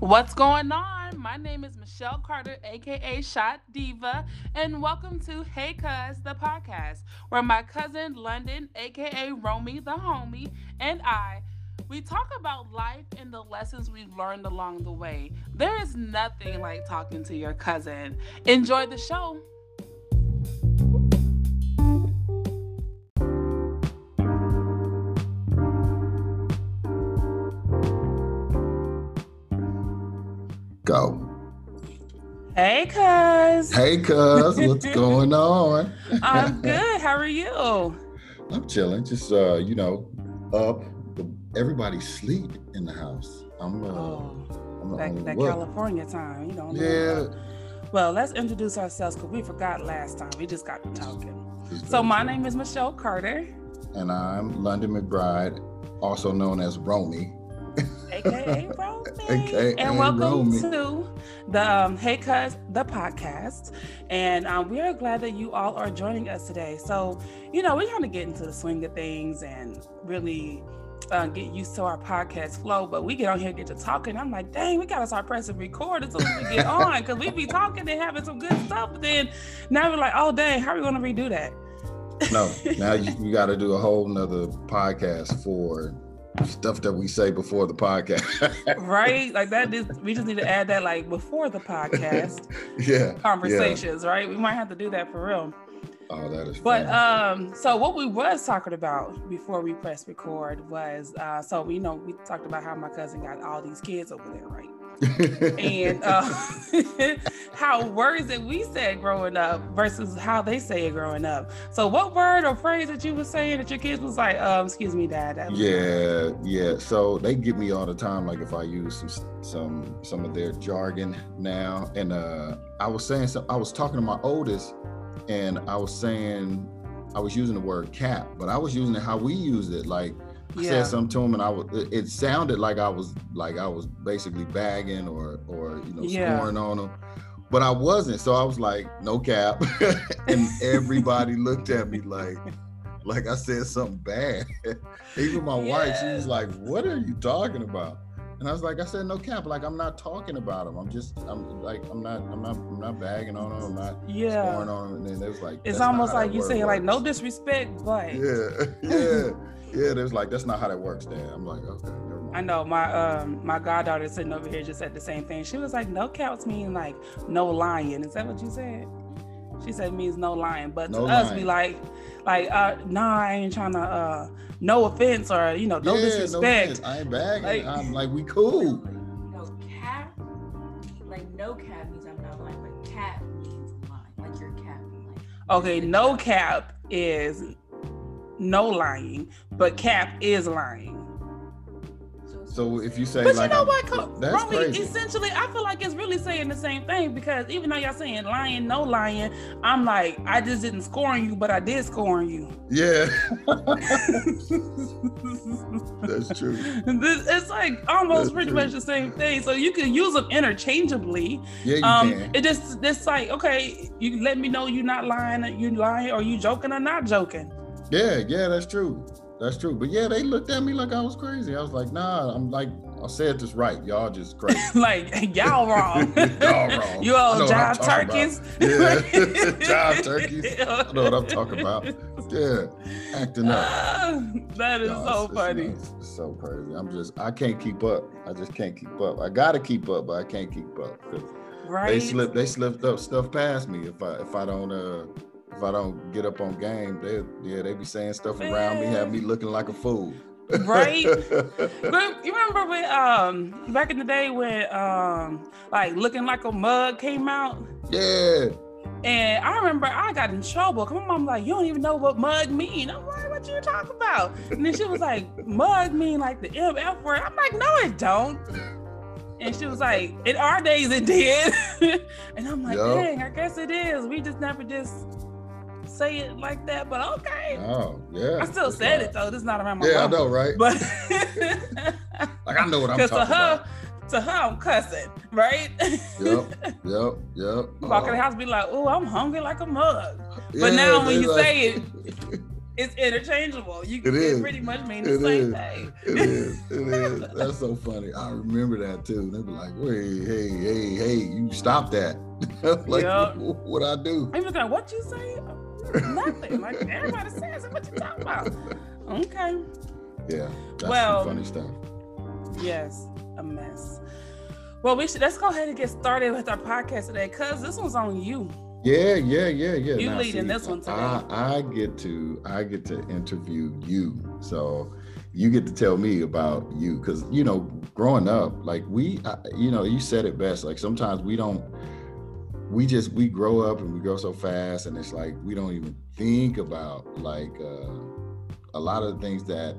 What's going on? My name is Michelle Carter, aka Shot Diva, and welcome to Hey Cuz, the podcast, where my cousin London, aka Romy the homie, and I we talk about life and the lessons we've learned along the way. There is nothing like talking to your cousin. Enjoy the show. Go. Hey, cuz. Hey, cuz, what's going on? I'm good. How are you? I'm chilling. Just uh, you know, up. Everybody sleep in the house. I'm uh, Oh, I'm that, that. California time, you know. Yeah. Well, let's introduce ourselves because we forgot last time. We just got to talking. it's So my name is Michelle Carter, and I'm London McBride, also known as Romy. Aka Romy. AKA and welcome to the um, Hey Cuz, the podcast. And um, we are glad that you all are joining us today. So, you know, we're trying to get into the swing of things and really uh, get used to our podcast flow. But we get on here, get to talking. I'm like, dang, we got to start pressing record as soon as we get on because we be talking and having some good stuff. But then now we're like, oh, dang, how are we going to redo that? No, now you, you got to do a whole nother podcast for stuff that we say before the podcast. right? Like that is, we just need to add that like before the podcast yeah. conversations, right? We might have to do that for real. Oh, that is. But fun. um, so what we was talking about before we pressed record was uh, so you know we talked about how my cousin got all these kids over there, right? And uh, how words that we said growing up versus how they say it growing up. So what word or phrase that you were saying that your kids was like, um, excuse me, dad. Yeah, yeah. So they get me all the time, like if I use some some some of their jargon now. And uh I was saying some I was talking to my oldest and I was saying I was using the word cap, but I was using it how we use it. Like I Yeah. said something to him and I was it- sounded like I was like I was basically bagging or or you know Yeah. scoring on him. But I wasn't. So I was like, no cap. and everybody looked at me like like I said something bad. Even my wife, she was like, "What are you talking about?" And I was like, "I said no cap. Like I'm not talking about him. I'm just, I'm like, I'm not, I'm not, I'm not bagging on him. I'm not yeah. scoring on him." And then it was like, It's almost like you saying like no disrespect, but Yeah, yeah, yeah. There's like that's not how that works, Dad. I'm like, okay, never mind. I know my um my goddaughter sitting over here just said the same thing. She was like, "No counts mean like no lying." Is that what you said? She said it means no lying, but No to us we lying. like, like, uh, nah, I ain't trying to, uh, no offense or you know, no Yeah, disrespect. offense. I ain't bagging. Like- I'm like, we cool. No cap, like no cap means I'm not lying, but cap means lying, like you're capping. Like okay, no cap is no lying, but cap is lying. So if you say But like, you know what, Co- that's Romy, crazy. essentially, I feel like it's really saying the same thing because even though y'all saying lying, no lying, I'm like, I just didn't score on you, but I did score on you. Yeah, that's true. This- it's like almost That's pretty true. much the same thing. So you can use them interchangeably. Yeah, you Um, can. it just it's like okay, you let me know you're not lying, you lying, or you joking or not joking. Yeah, yeah, that's true. That's true. But yeah, they looked at me like I was crazy. I was like, nah, I'm like, I said this right. Y'all just crazy. like y'all wrong. Y'all wrong. you I all know what I'm jive talking turkeys. Yeah, jive turkeys. I know what I'm talking about. Yeah, acting up. Ah, that is so it's- it's funny. nuts. It's so crazy. I'm just, I can't keep up. I just can't keep up. I gotta keep up, but I can't keep up. Right? They slip, they slipped up stuff past me. If I, if I don't, uh, if I don't get up on game, they, yeah, they be saying stuff around me, have me looking like a fool. Right? But you remember when um back in the day when um like looking like a mug came out? yeah. And I remember I got in trouble. My mom like, you don't even know what mug mean. I'm like, what you talking about? And then she was like, mug mean like the MF word. I'm like, no, it don't. And she was like, in our days it did. and I'm like, Yup. dang, I guess it is. We just never just say it like that. But okay. Oh, yeah. I still said like- it though. This is not around my Yeah, I know, right? But Like I know what I'm talking to her, about. to her, I'm cussing, right? Yep, yep, yep. Walk in the Oh, house, be like, "Oh, I'm hungry like a mug." yeah, now when you say it, it's interchangeable. You It can pretty much mean the It same is. thing. It is. It is. That's so funny. I remember that too. They be like, "Wait, hey, hey, hey, you stop that!" like, Yup. what I do? I'm like, what you say? Nothing. Like everybody says it. What you talking about? Okay. Yeah, that's Well- some funny stuff. Yes, a mess. Well, we should let's go ahead and get started with our podcast today, cause this one's on you. Yeah, yeah, yeah, yeah. You leading this one today. I, I get to I get to interview you, so you get to tell me about you because you know, growing up, like we, I, you know, you said it best. Like sometimes we don't, we just we grow up and we grow so fast, and it's like we don't even think about like uh, a lot of the things that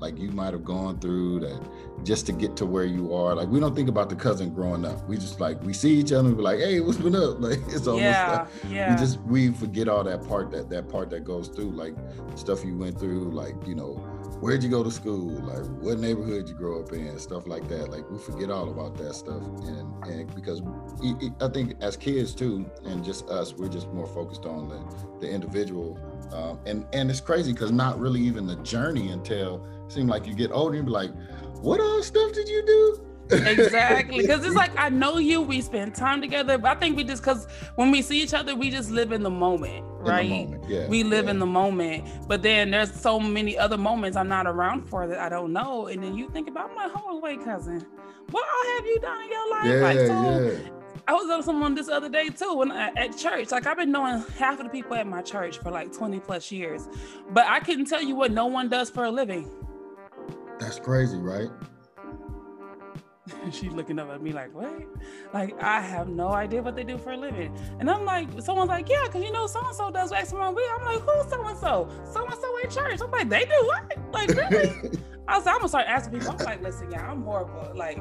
like you might have gone through that just to get to where you are. Like we don't think about the cousin growing up. We just like we see each other and be like, hey, what's been up? Like it's almost yeah, like yeah. we just we forget all that part that that part that goes through like stuff you went through like you know where'd you go to school? Like what neighborhood you grow up in? Stuff like that. Like we forget all about that stuff. And and because it, it- i think as kids too and just us we're just more focused on the the individual. Um, and and it's crazy because not really even the journey until it seemed like you get older and be like what other stuff did you do exactly. Because it's like i know you we spend time together but i think we just because when we see each other we just live in the moment In the right? moment, yeah we live yeah. in the moment but then there's so many other moments i'm not around for that i don't know and then you think about my whole way cousin what all have you done in your life? Yeah like so yeah. I was on someone this other day too when I, at church like i've been knowing half of the people at my church for like 20 plus years but i couldn't tell you what no one does for a living. That's crazy right She's looking up at me like, what? Like, I have no idea what they do for a living. And I'm like, someone's like, yeah, because you know, so and so does X, Y, and I'm like, who's so and so? So and so in church. I'm like, they do what? Like, really? I was, I'm gonna start asking people. I'm like, listen, yeah, I'm horrible. Like,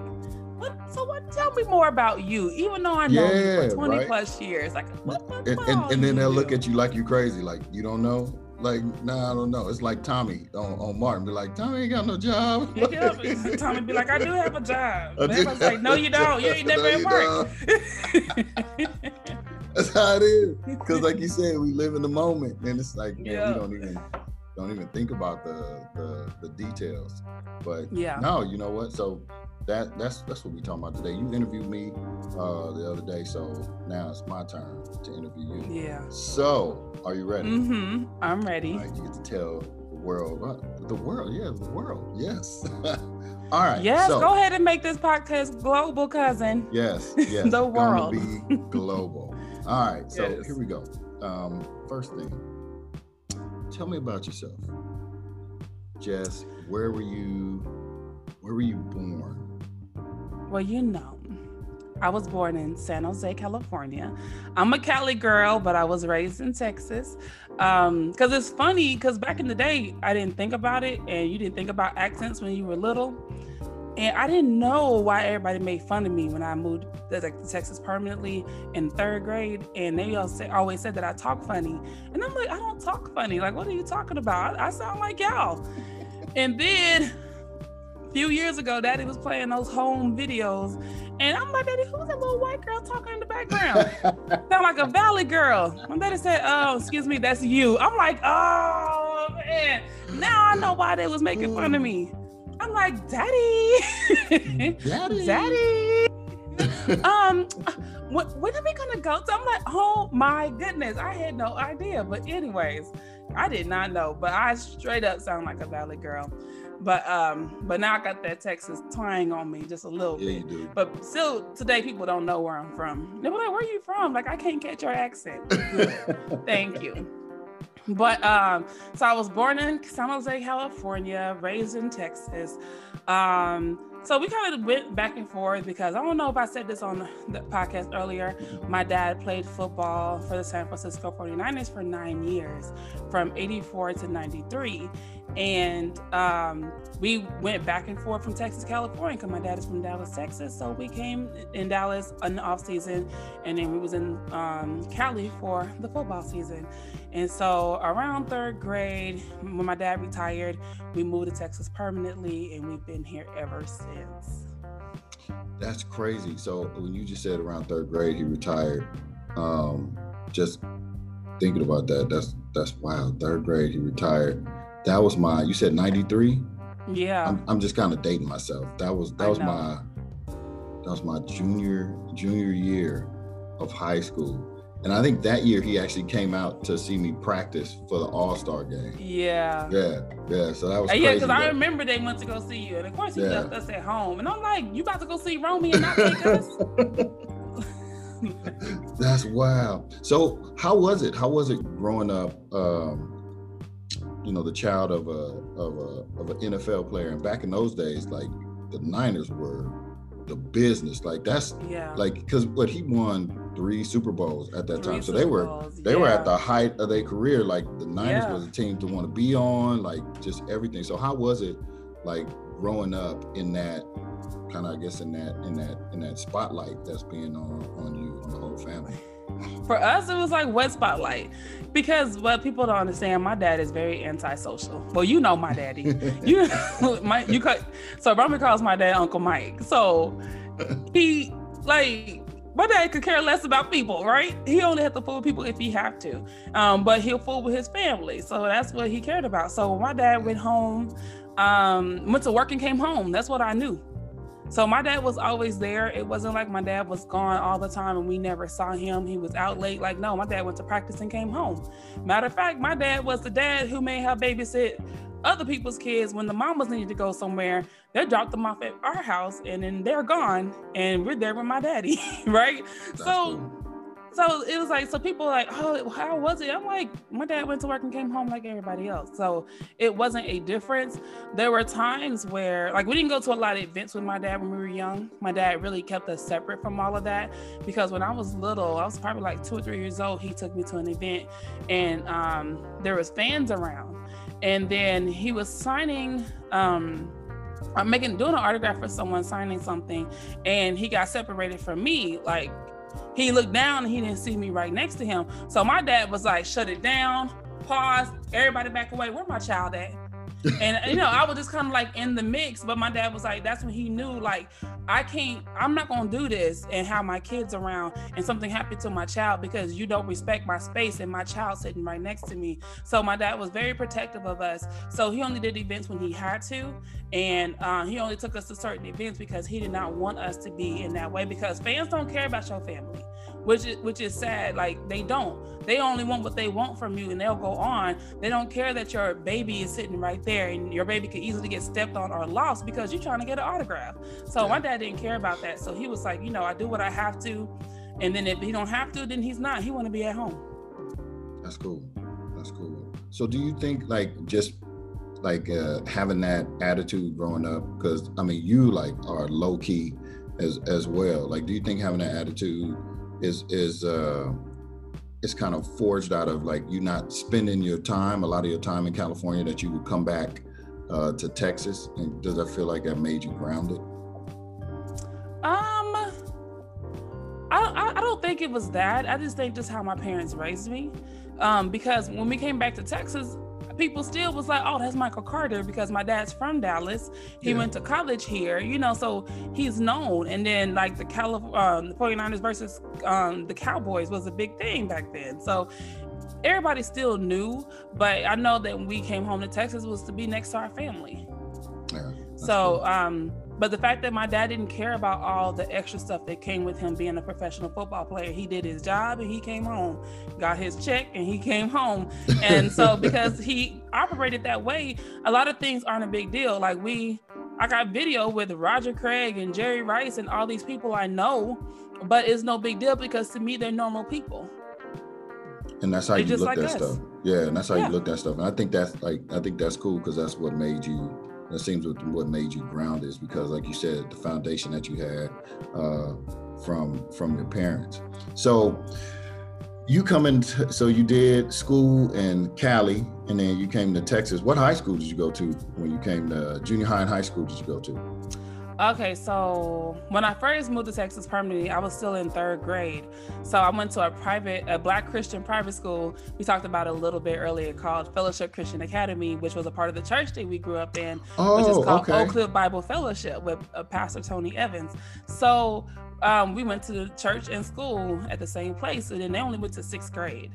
what? So what? Tell me more about you, even though I know you for 20 right. plus years. Like, what? what, and, and, and then they'll you look at you like you're crazy, like you don't know. Like, nah, I don't know. It's like Tommy on, on Martin, be like, Tommy ain't got no job. Tommy be like, I do have a job. I everybody's like, no, you don't. You ain't never No, at work. That's how it is. Because like you said, we live in the moment, and it's like man, Yeah. we don't even don't even think about the the, the details. But yeah. no, you know what? So that that's that's what we're talking about today. You interviewed me uh, the other day, so now it's my turn to interview you. Yeah. So, are you ready? Mm-hmm. I'm ready. All right, you get to tell the world, the world, yeah, the world, yes. All right. Yes, so, go ahead and make this podcast global, cousin. Yes, yes. The gonna world. be global. All right, so Yes. here we go. Um, first thing, tell me about yourself, Jess. Where were you? Where were you born? Well, you know, I was born in San Jose, California. I'm a Cali girl, but I was raised in Texas. Um, cause it's funny, cause back in the day, I didn't think about it, and you didn't think about accents when you were little. And I didn't know why everybody made fun of me when I moved to like, to Texas permanently in third grade. And they all say, always said that I talk funny. And I'm like, I don't talk funny. Like, what are you talking about? I sound like y'all. And then a few years ago, Daddy was playing those home videos. And I'm like, Daddy, who's that little white girl talking in the background? Sound like a valley girl. My daddy said, Oh, excuse me, that's you. I'm like, Oh man. Now I know why they was making fun of me. I'm like, Daddy. Daddy. Daddy. um, when, when are we gonna go? So I'm like, oh my goodness, I had no idea. But anyways, I did not know. But I straight up sound like a valley girl. But um, but now I got that Texas twang on me just a little Yeah, bit. you do. But still, today people don't know where I'm from. They were like, "Where are you from?" Like, I can't catch your accent. Thank you. But um, so I was born in San Jose, California, raised in Texas. Um, so we kind of went back and forth because I don't know if I said this on the podcast earlier. My dad played football for the San Francisco 49ers for nine years, from 84 to 93. And um, we went back and forth from Texas, California, because my dad is from Dallas, Texas. So we came in Dallas in the off season, and then we was in um, Cali for the football season. And so around third grade, when my dad retired, we moved to Texas permanently, and we've been here ever since. That's crazy. So when you just said around third grade he retired, um, just thinking about that. That's that's wild. Third grade, he retired. That was my. You said ninety three. Yeah. I'm, I'm just kind of dating myself. That was that was my that was my junior junior year of high school, and I think that year he actually came out to see me practice for the All Star game. yeah. Yeah, yeah. So that was Uh. Yeah, because I remember they went to go see you, and of course he Yeah. left us at home, and I'm like, "You about to go see Romy and not take us?" That's wild. So how was it? How was it growing up? Um, you know, the child of a of a of an NFL player, and back in those days, like the Niners were the business. Like that's yeah, like because what he won three Super Bowls at that Three time, so they were Bowls, they were at the height of their career. Like the Niners Yeah. was a team to want to be on, like just everything. So how was it, like growing up in that kind of, I guess, in that in that in that spotlight that's being on on you on the whole family? For us, it was like wet spotlight because what people don't understand, my dad is very antisocial. Well, you know my daddy. you my you cut so Romy calls my dad Uncle Mike. So he like my dad could care less about people, right? He only had to fool people if he have to. Um, but he'll fool with his family. So that's what he cared about. So my dad went home, um, went to work and came home. That's what I knew. So my dad was always there. It wasn't like my dad was gone all the time and we never saw him. He was out late. Like, no, my dad went to practice and came home. Matter of fact, my dad was the dad who may have babysit other people's kids when the mamas needed to go somewhere. They dropped them off at our house and then they're gone and we're there with my daddy, right? That's so cool. So it was like so people like oh how was it? I'm like my dad went to work and came home like everybody else. So it wasn't a difference. There were times where like we didn't go to a lot of events with my dad when we were young. My dad really kept us separate from all of that because when i was little i was probably like two or three years old he took me to an event and um, there was fans around. And then he was signing um, I'm making doing an autograph for someone signing something, and he got separated from me. Like he looked down and he didn't see me right next to him. So my dad was like, "Shut it down, pause, everybody back away. Where my child at?" And you know, I was just kind of like in the mix. But my dad was like, "That's when he knew like I can't, I'm not gonna do this and have my kids around and something happened to my child because you don't respect my space and my child sitting right next to me." So my dad was very protective of us. So he only did events when he had to, and uh, he only took us to certain events because he did not want us to be in that way because fans don't care about your family which is which is sad like they don't. They only want what they want from you and they'll go on. They don't care that your baby is sitting right there and your baby could easily get stepped on or lost because you're trying to get an autograph. So my dad didn't care about that. So he was like you know i do what i have to. And then if he don't have to then he's not. He want to be at home. That's cool. That's cool. So do you think like just like uh having that attitude growing up because I mean you like are low key as as well. Like do you think having that attitude is is uh it's kind of forged out of like you not spending your time, a lot of your time in California that you would come back uh to Texas and does that feel like that made you grounded? Um, I, I don't think it was that. I just think just how my parents raised me. Um, because when we came back to Texas, people still was like, "Oh, that's Michael Carter," because my dad's from Dallas. He Yeah. went to college here, you know, so he's known. And then like the Calif- um, the 49ers versus um, the Cowboys was a big thing back then. So everybody still knew, but I know that when we came home to Texas was to be next to our family. Yeah. So, cool. um, but the fact that my dad didn't care about all the extra stuff that came with him being a professional football player, he did his job and he came home, got his check and he came home. And so, because he operated that way, a lot of things aren't a big deal. Like we, I got video with Roger Craig and Jerry Rice and all these people I know, but it's no big deal because to me they're normal people. and that's how They're you look like at us. stuff yeah and that's how Yeah. you look at stuff and i think that's like i think that's cool because that's what made you that seems what, what made you grounded is because like you said the foundation that you had uh from from your parents. So you come in so you did school in cali and then you came to texas. What high school did you go to when you came to junior high and high school did you go to Okay, so when I first moved to Texas permanently, I was still in third grade. So I went to a private, a Black Christian private school. We talked about a little bit earlier called Fellowship Christian Academy, which was a part of the church that we grew up in, which is oh called okay Oak Cliff Bible Fellowship with uh, Pastor Tony Evans. So um, we went to the church and school at the same place, and then they only went to sixth grade.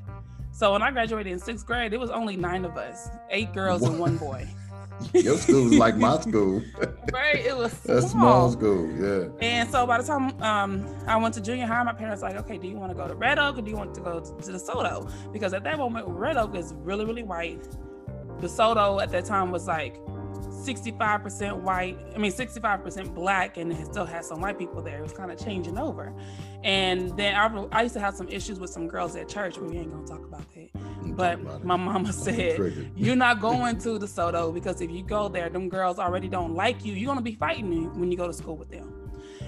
So when I graduated in sixth grade, it was only nine of us, eight girls and one boy. Your school was like my school. right? It was a small school, yeah. And so by the time um, I went to junior high, my parents were like, okay, do you want to go to Red Oak or do you want to go to, to DeSoto? Because at that moment, Red Oak is really, really white. DeSoto at that time was like 65% white, I mean 65% black, and it still had some white people there. It was kind of changing over. And then I, I, used to have some issues with some girls at church, but we ain't gonna talk about that. But my mama said, You're not going to DeSoto because if you go there, them girls already don't like you. You're gonna be fighting when you go to school with them.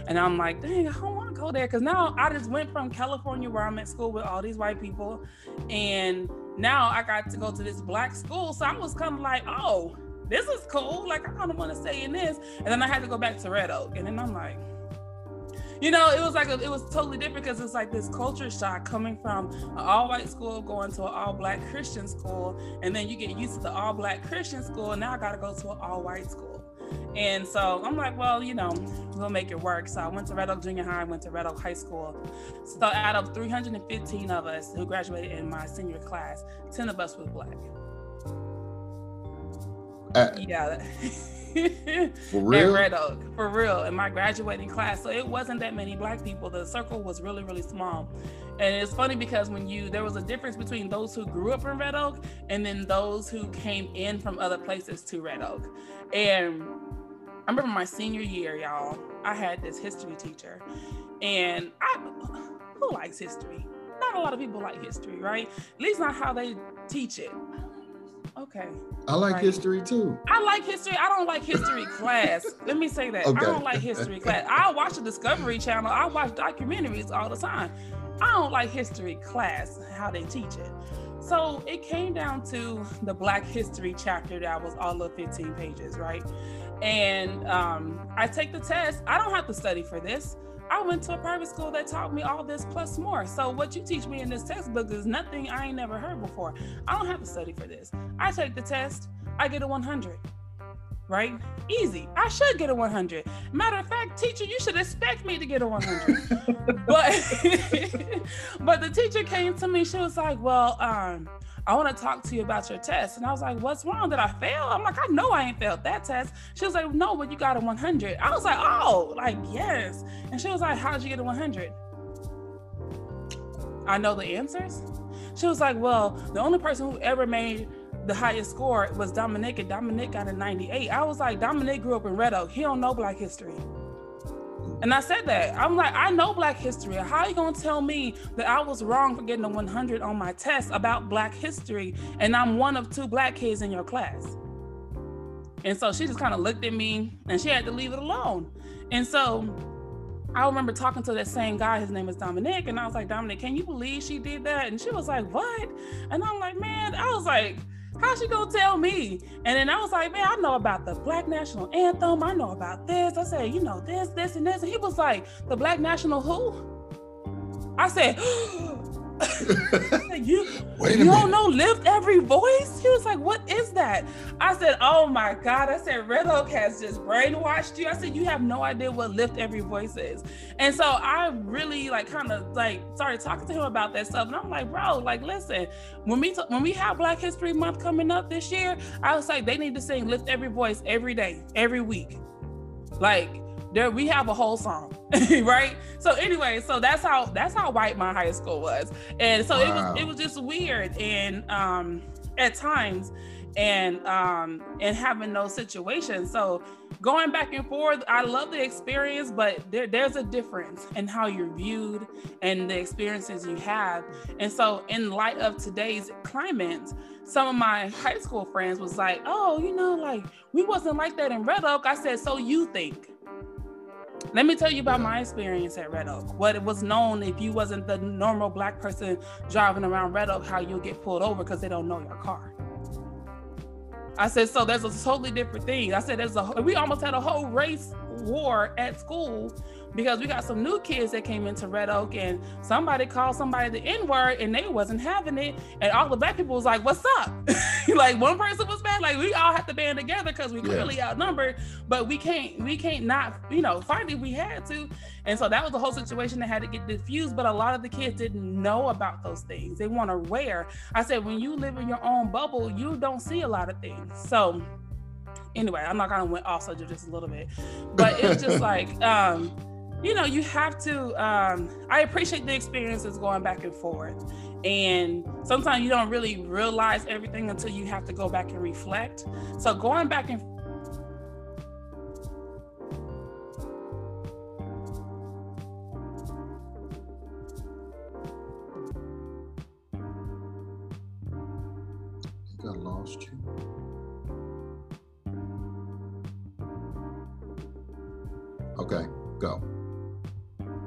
And I'm like, dang, I don't want to go there because now I just went from California where I'm at school with all these white people, and now I got to go to this black school. So I was kind of like, oh, this is cool. Like I kind of want to stay in this. And then I had to go back to Red Oak. And then I'm like, you know, it was like a, it was totally different because it's like this culture shock coming from an all-white school going to an all-black Christian school, and then you get used to the all-black Christian school, and now I got to go to an all-white school. And so I'm like, well, you know, we'll make it work. So I went to Red Oak Junior High, went to Red Oak High School. So out of 315 of us who graduated in my senior class, 10 of us were black. Uh, yeah. for real? At Red Oak, for real, in my graduating class. So it wasn't that many black people. The circle was really, really small. And it's funny because when you, there was a difference between those who grew up in Red Oak and then those who came in from other places to Red Oak. And I remember my senior year, y'all, I had this history teacher. And I, who likes history? Not a lot of people like history, right? At least not how they teach it. Okay. I like right. history too. I like history. I don't like history class. Let me say that. Okay. I don't like history class. I watch the Discovery Channel. I watch documentaries all the time. I don't like history class, how they teach it. So it came down to the Black History chapter that was all of 15 pages, right? And um, I take the test. I don't have to study for this. I went to a private school that taught me all this plus more. So what you teach me in this textbook is nothing I ain't never heard before. I don't have to study for this. I take the test, I get a 100. Right? Easy. I should get a 100. Matter of fact, teacher, you should expect me to get a 100. but but the teacher came to me, she was like, "Well, um, I want to talk to you about your test. And I was like, what's wrong? Did I fail? I'm like, I know I ain't failed that test. She was like, no, but you got a 100. I was like, oh, like, yes. And she was like, how'd you get a 100? I know the answers. She was like, well, the only person who ever made the highest score was Dominic, and Dominic got a 98. I was like, Dominic grew up in Red Oak. He don't know Black history. And I said that. I'm like, I know Black history. How are you going to tell me that I was wrong for getting a 100 on my test about Black history and I'm one of two Black kids in your class? And so she just kind of looked at me and she had to leave it alone. And so I remember talking to that same guy, his name is Dominic, and I was like, Dominic, can you believe she did that? And she was like, What? And I'm like, Man, I was like, How's she gonna tell me? And then I was like, man, I know about the Black National Anthem. I know about this. I said, you know, this, this, and this. And he was like, the Black National who? I said, oh, you you don't know lift every voice? He was like, What is that? I said, Oh my God. I said, Red Oak has just brainwashed you. I said, You have no idea what lift every voice is. And so I really like kind of like started talking to him about that stuff. And I'm like, bro, like listen, when we t- when we have Black History Month coming up this year, I was like, they need to sing lift every voice every day, every week. Like there we have a whole song right? So anyway so that's how that's how white my high school was. And so wow. it was it was just weird and um at times and um and having those situations. So going back and forth i love the experience but there, there's a difference in how you're viewed and the experiences you have. And so in light of today's climate some of my high school friends was like oh you know like we wasn't like that in red oak. I said so you think let me tell you about my experience at Red Oak. What it was known if you wasn't the normal black person driving around Red Oak, how you'll get pulled over because they don't know your car. I said, so there's a totally different thing. I said, there's a we almost had a whole race war at school because we got some new kids that came into Red Oak and somebody called somebody the N word and they wasn't having it. And all the black people was like, what's up? like one person was mad, like we all have to band together because we clearly yeah. outnumbered, but we can't, we can't not, you know, if we had to. And so that was the whole situation that had to get diffused. But a lot of the kids didn't know about those things. They weren't aware. I said, when you live in your own bubble, you don't see a lot of things. So anyway, I'm not gonna went off subject just a little bit, but it's just like um, you know, you have to. Um, I appreciate the experiences going back and forth, and sometimes you don't really realize everything until you have to go back and reflect. So going back and I lost. Okay, go.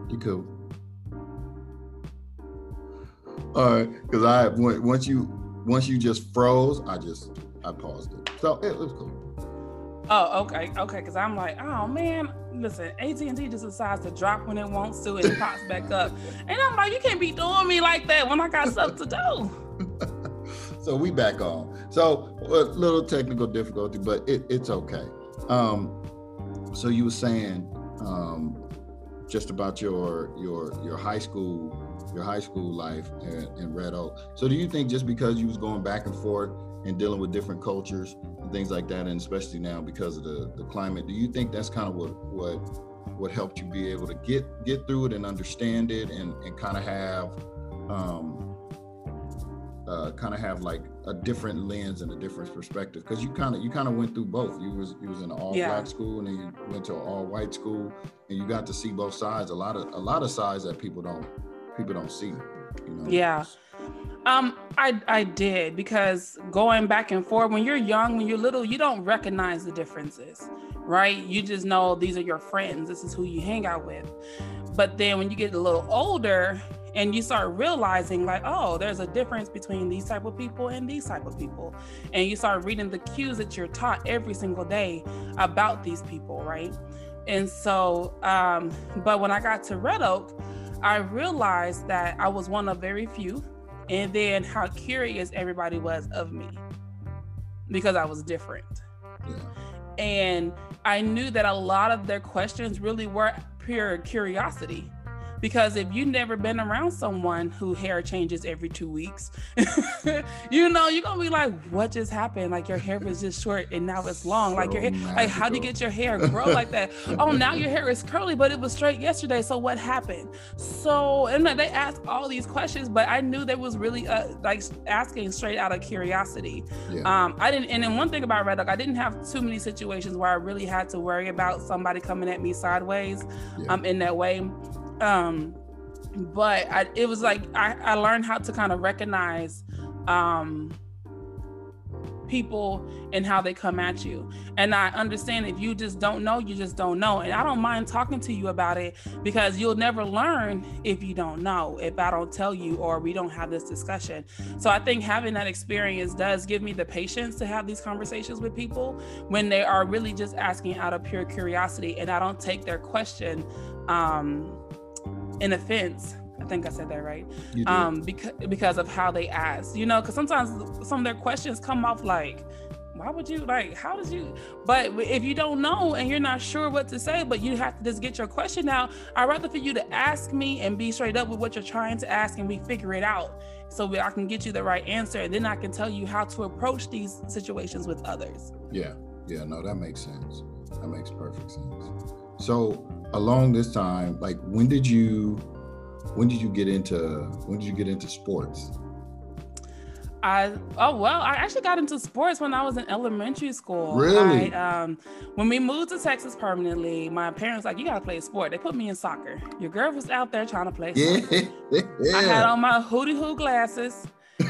You cool. All right, because I once you once you just froze, I just I paused it. So it was cool. Oh, okay, okay. Because I'm like, oh man, listen, AT and T just decides to drop when it wants to and it pops back up, and I'm like, you can't be doing me like that when I got stuff to do. so we back on. So a little technical difficulty, but it, it's okay. Um, so you were saying um, just about your your your high school your high school life in, Red Oak. So do you think just because you was going back and forth and dealing with different cultures and things like that, and especially now because of the, the climate, do you think that's kind of what what what helped you be able to get get through it and understand it and, and kind of have um, uh, kind of have like a different lens and a different perspective because you kind of you kind of went through both. You was you was in an all yeah. black school and then you went to an all white school and you got to see both sides. A lot of a lot of sides that people don't people don't see. You know? Yeah. Um, I I did because going back and forth when you're young, when you're little, you don't recognize the differences, right? You just know these are your friends. This is who you hang out with. But then when you get a little older, and you start realizing like oh there's a difference between these type of people and these type of people. And you start reading the cues that you're taught every single day about these people right? And so um but when i got to red oak i realized that i was one of very few and then how curious everybody was of me because i was different. Yeah. and i knew that a lot of their questions really were pure curiosity because if you've never been around someone who hair changes every two weeks, you know, you're gonna be like, what just happened? Like your hair was just short and now it's long. So like your hair, magical. like how do you get your hair grow like that? oh, now your hair is curly, but it was straight yesterday. So what happened? So and they asked all these questions, but I knew they was really uh, like asking straight out of curiosity. Yeah. Um, I didn't, and then one thing about Red Oak, I didn't have too many situations where I really had to worry about somebody coming at me sideways, yeah. um, in that way. Um, but I, it was like I, I learned how to kind of recognize um, people and how they come at you. And I understand if you just don't know, you just don't know. And I don't mind talking to you about it because you'll never learn if you don't know, if I don't tell you or we don't have this discussion. So I think having that experience does give me the patience to have these conversations with people when they are really just asking out of pure curiosity and I don't take their question um, in offense. I think I said that right. Um, because because of how they ask, you know, because sometimes some of their questions come off like, why would you like how did you but if you don't know and you're not sure what to say but you have to just get your question out i'd rather for you to ask me and be straight up with what you're trying to ask and we figure it out so i can get you the right answer and then i can tell you how to approach these situations with others. Yeah. Yeah no that makes sense. That makes perfect sense. So along this time, like when did you when did you get into when did you get into sports? I oh well, I actually got into sports when I was in elementary school. Really? I, um, when we moved to Texas permanently, my parents like, you gotta play a sport. They put me in soccer. Your girl was out there trying to play. Soccer. Yeah. I had on my hootie hoo glasses,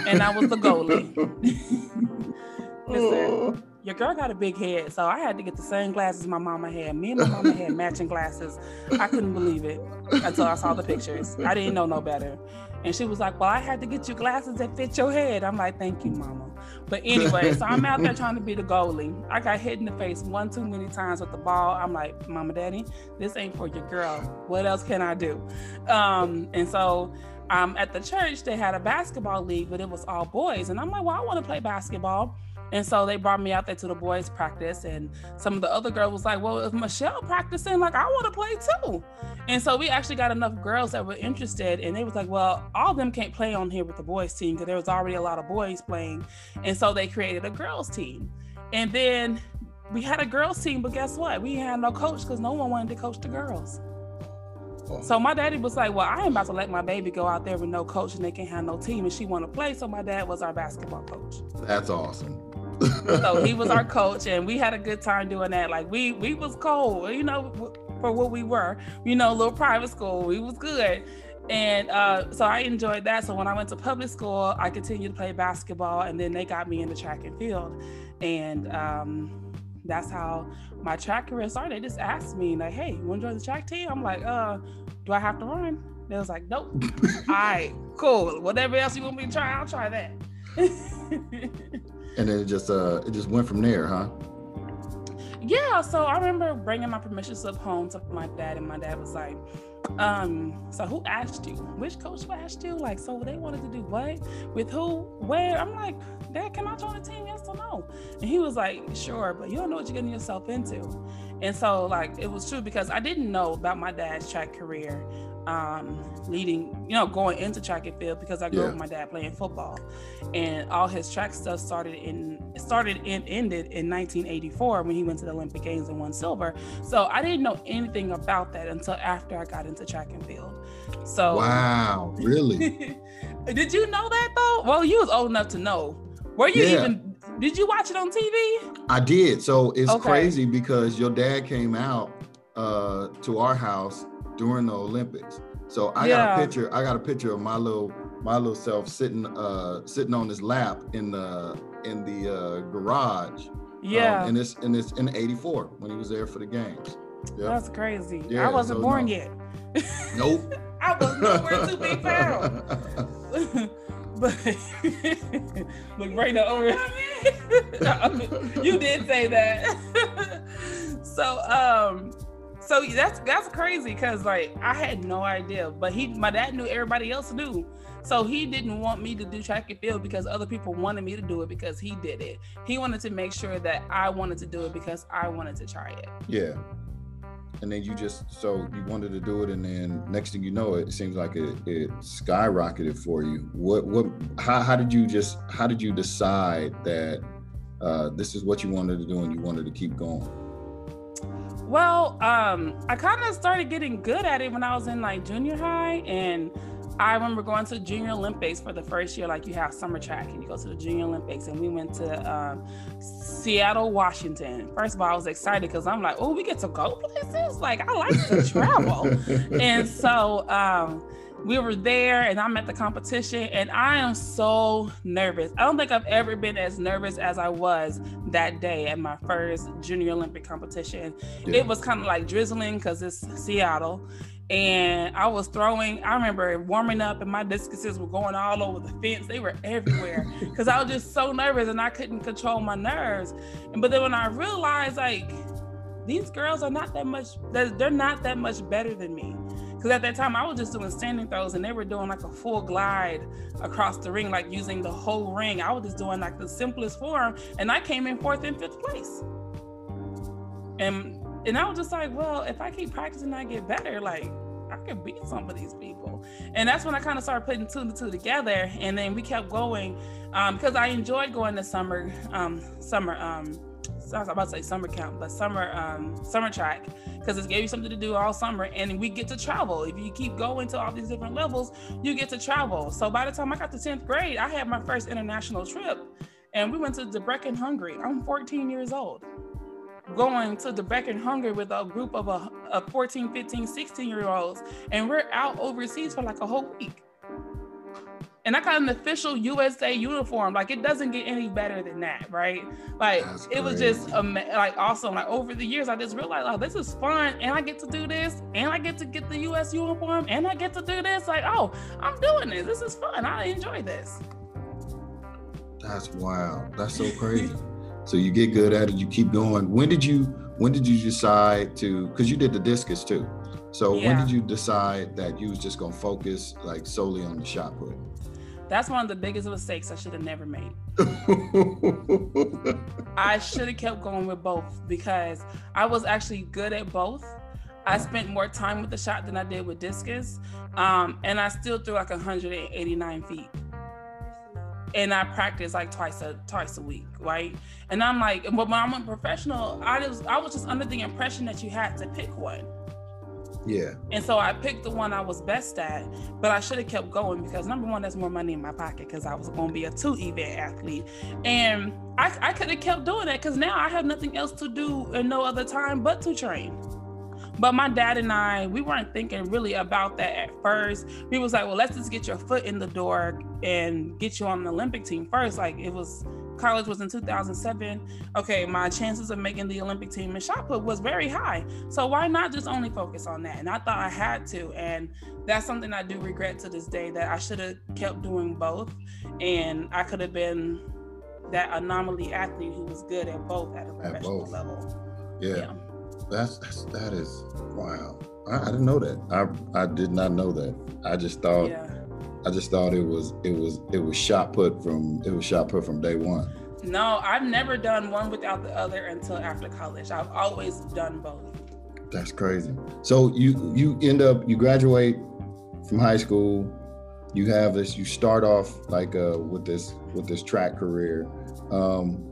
and I was the goalie. Listen, your girl got a big head, so I had to get the same glasses my mama had. Me and my mama had matching glasses. I couldn't believe it until I saw the pictures. I didn't know no better. And she was like, Well, I had to get you glasses that fit your head. I'm like, Thank you, mama. But anyway, so I'm out there trying to be the goalie. I got hit in the face one too many times with the ball. I'm like, Mama, Daddy, this ain't for your girl. What else can I do? Um, and so um, at the church, they had a basketball league, but it was all boys. And I'm like, Well, I want to play basketball. And so they brought me out there to the boys' practice, and some of the other girls was like, "Well, if Michelle practicing, like I want to play too." And so we actually got enough girls that were interested, and they was like, "Well, all of them can't play on here with the boys' team because there was already a lot of boys playing," and so they created a girls' team. And then we had a girls' team, but guess what? We had no coach because no one wanted to coach the girls. So my daddy was like, "Well, I ain't about to let my baby go out there with no coach and they can't have no team, and she want to play." So my dad was our basketball coach. That's awesome so he was our coach and we had a good time doing that like we we was cold you know for what we were you know little private school we was good and uh, so I enjoyed that. So when I went to public school, I continued to play basketball, and then they got me into track and field, and um, that's how my track career started. They just asked me like, "Hey, you want to join the track team?" I'm like, "Uh, do I have to run?" They was like, "Nope." All right, cool. Whatever else you want me to try, I'll try that. and then it just uh it just went from there, huh? Yeah, so I remember bringing my permission slip home to my dad, and my dad was like, um, so who asked you? Which coach asked you? Like, so they wanted to do what? With who? Where? I'm like, Dad, can I join the team? Yes or no? And he was like, sure, but you don't know what you're getting yourself into. And so, like, it was true because I didn't know about my dad's track career um, leading, you know, going into track and field because I grew yeah. up with my dad playing football, and all his track stuff started in started and ended in 1984 when he went to the Olympic Games and won silver. So I didn't know anything about that until after I got into track and field. So wow, really? did you know that though? Well, you was old enough to know. Were you yeah. even? Did you watch it on TV? I did. So it's okay. crazy because your dad came out uh, to our house during the Olympics. So I yeah. got a picture. I got a picture of my little my little self sitting uh sitting on his lap in the in the uh, garage. Um, yeah. Um, and it's and it's in '84 when he was there for the games. Yep. That's crazy. Yeah, I wasn't so born no. yet. Nope. I was nowhere to be found. but look right now over. Here You did say that. so um so that's that's crazy because like I had no idea, but he my dad knew everybody else knew. So he didn't want me to do track and field because other people wanted me to do it because he did it. He wanted to make sure that I wanted to do it because I wanted to try it. Yeah. And then you just so you wanted to do it, and then next thing you know, it seems like it, it skyrocketed for you. What what how how did you just how did you decide that uh, this is what you wanted to do and you wanted to keep going? Well, um, I kind of started getting good at it when I was in like junior high, and I remember going to Junior Olympics for the first year. Like you have summer track, and you go to the Junior Olympics, and we went to um, Seattle, Washington. First of all, I was excited because I'm like, oh, we get to go places. Like I like to travel, and so. Um, we were there and I'm at the competition and I am so nervous. I don't think I've ever been as nervous as I was that day at my first junior Olympic competition. Yeah. It was kind of like drizzling because it's Seattle. And I was throwing, I remember warming up and my discuses were going all over the fence. They were everywhere because I was just so nervous and I couldn't control my nerves. And but then when I realized like these girls are not that much, they're not that much better than me because at that time I was just doing standing throws and they were doing like a full glide across the ring, like using the whole ring. I was just doing like the simplest form, and I came in fourth and fifth place. And and I was just like, well, if I keep practicing, I get better. Like I could beat some of these people. And that's when I kind of started putting two and two together. And then we kept going um, because I enjoyed going to summer um, summer um, I was about to say summer camp, but summer um, summer track because it gave you something to do all summer, and we get to travel. If you keep going to all these different levels, you get to travel. So by the time I got to tenth grade, I had my first international trip, and we went to Debrecen, Hungary. I'm 14 years old. Going to Debrecen, Hungary with a group of a, a 14, 15, 16 year olds, and we're out overseas for like a whole week and I got an official USA uniform. Like it doesn't get any better than that, right? Like That's it was crazy. just um, like awesome. Like over the years, I just realized, oh, this is fun, and I get to do this, and I get to get the US uniform, and I get to do this. Like, oh, I'm doing this. This is fun. I enjoy this. That's wild. That's so crazy. so you get good at it. You keep going. When did you? When did you decide to? Because you did the discus too. So when did you decide that you was just gonna focus like solely on the shot put? That's one of the biggest mistakes I should have never made. I should have kept going with both because I was actually good at both. I spent more time with the shot than I did with discus, um, and I still threw like 189 feet. And I practiced like twice a twice a week, right? And I'm like, but when I'm a professional, I was I was just under the impression that you had to pick one. Yeah. And so I picked the one I was best at, but I should have kept going because number one, that's more money in my pocket because I was going to be a two event athlete. And I, I could have kept doing that because now I have nothing else to do and no other time but to train. But my dad and I, we weren't thinking really about that at first. We was like, well, let's just get your foot in the door and get you on the Olympic team first. Like it was college was in 2007. Okay, my chances of making the Olympic team in shot put was very high. So why not just only focus on that? And I thought I had to. And that's something I do regret to this day that I should have kept doing both. And I could have been that anomaly athlete who was good at both at a professional both. level. Yeah. Yeah. That's, that's that is wow. I, I didn't know that. I I did not know that. I just thought Yeah. I just thought it was it was it was shot put from it was shot put from day one. No, I've never done one without the other until after college. I've always done both. That's crazy. So you you end up you graduate from high school. You have this. You start off like uh, with this with this track career. Um,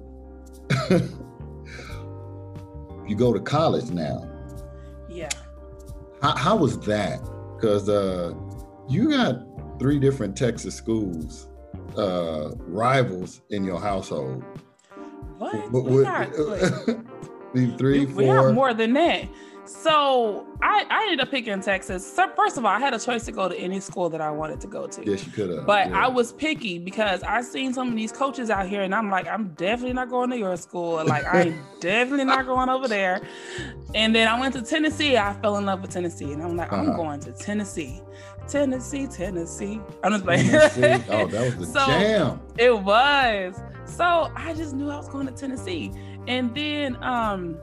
you go to college now. Yeah. How, how was that? Because uh, you got three different Texas schools uh, rivals in your household. What? What- we what- three, we, we have more than that. So I, I ended up picking Texas. So first of all, I had a choice to go to any school that I wanted to go to. Yes, you could have. But I was picky because I seen some of these coaches out here, and I'm like, I'm definitely not going to your school. Like, I'm definitely not going over there. And then I went to Tennessee. I fell in love with Tennessee, and I'm like, I'm Uh-huh. going to Tennessee, Tennessee, Tennessee. I'm just like, Tennessee. Oh, that was the So- jam. it was. So I just knew I was going to Tennessee. And then um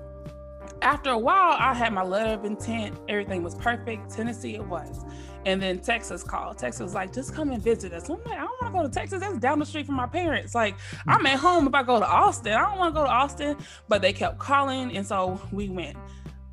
after a while, I had my letter of intent. Everything was perfect. Tennessee, it was. And then Texas called. Texas was like, just come and visit us. I'm like, I don't want to go to Texas. That's down the street from my parents. Like, I'm at home if I go to Austin. I don't want to go to Austin. But they kept calling. And so we went.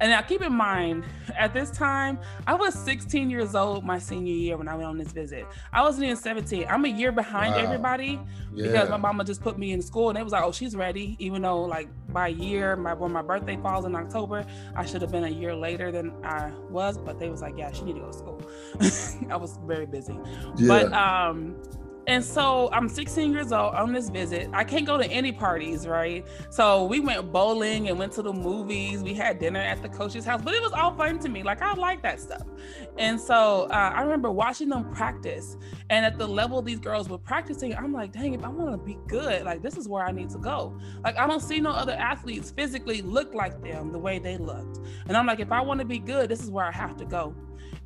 And now keep in mind, at this time, I was 16 years old my senior year when I went on this visit. I wasn't even 17. I'm a year behind Wow. everybody Yeah. because my mama just put me in school and it was like, oh, she's ready. Even though like by year, my when my birthday falls in October, I should have been a year later than I was, but they was like, yeah, she need to go to school. I was very busy. yeah. But um and so I'm 16 years old on this visit. I can't go to any parties, right? So we went bowling and went to the movies. We had dinner at the coach's house, but it was all fun to me. Like I like that stuff. And so uh, I remember watching them practice. And at the level these girls were practicing, I'm like, dang, if I want to be good, like this is where I need to go. Like I don't see no other athletes physically look like them the way they looked. And I'm like, if I want to be good, this is where I have to go.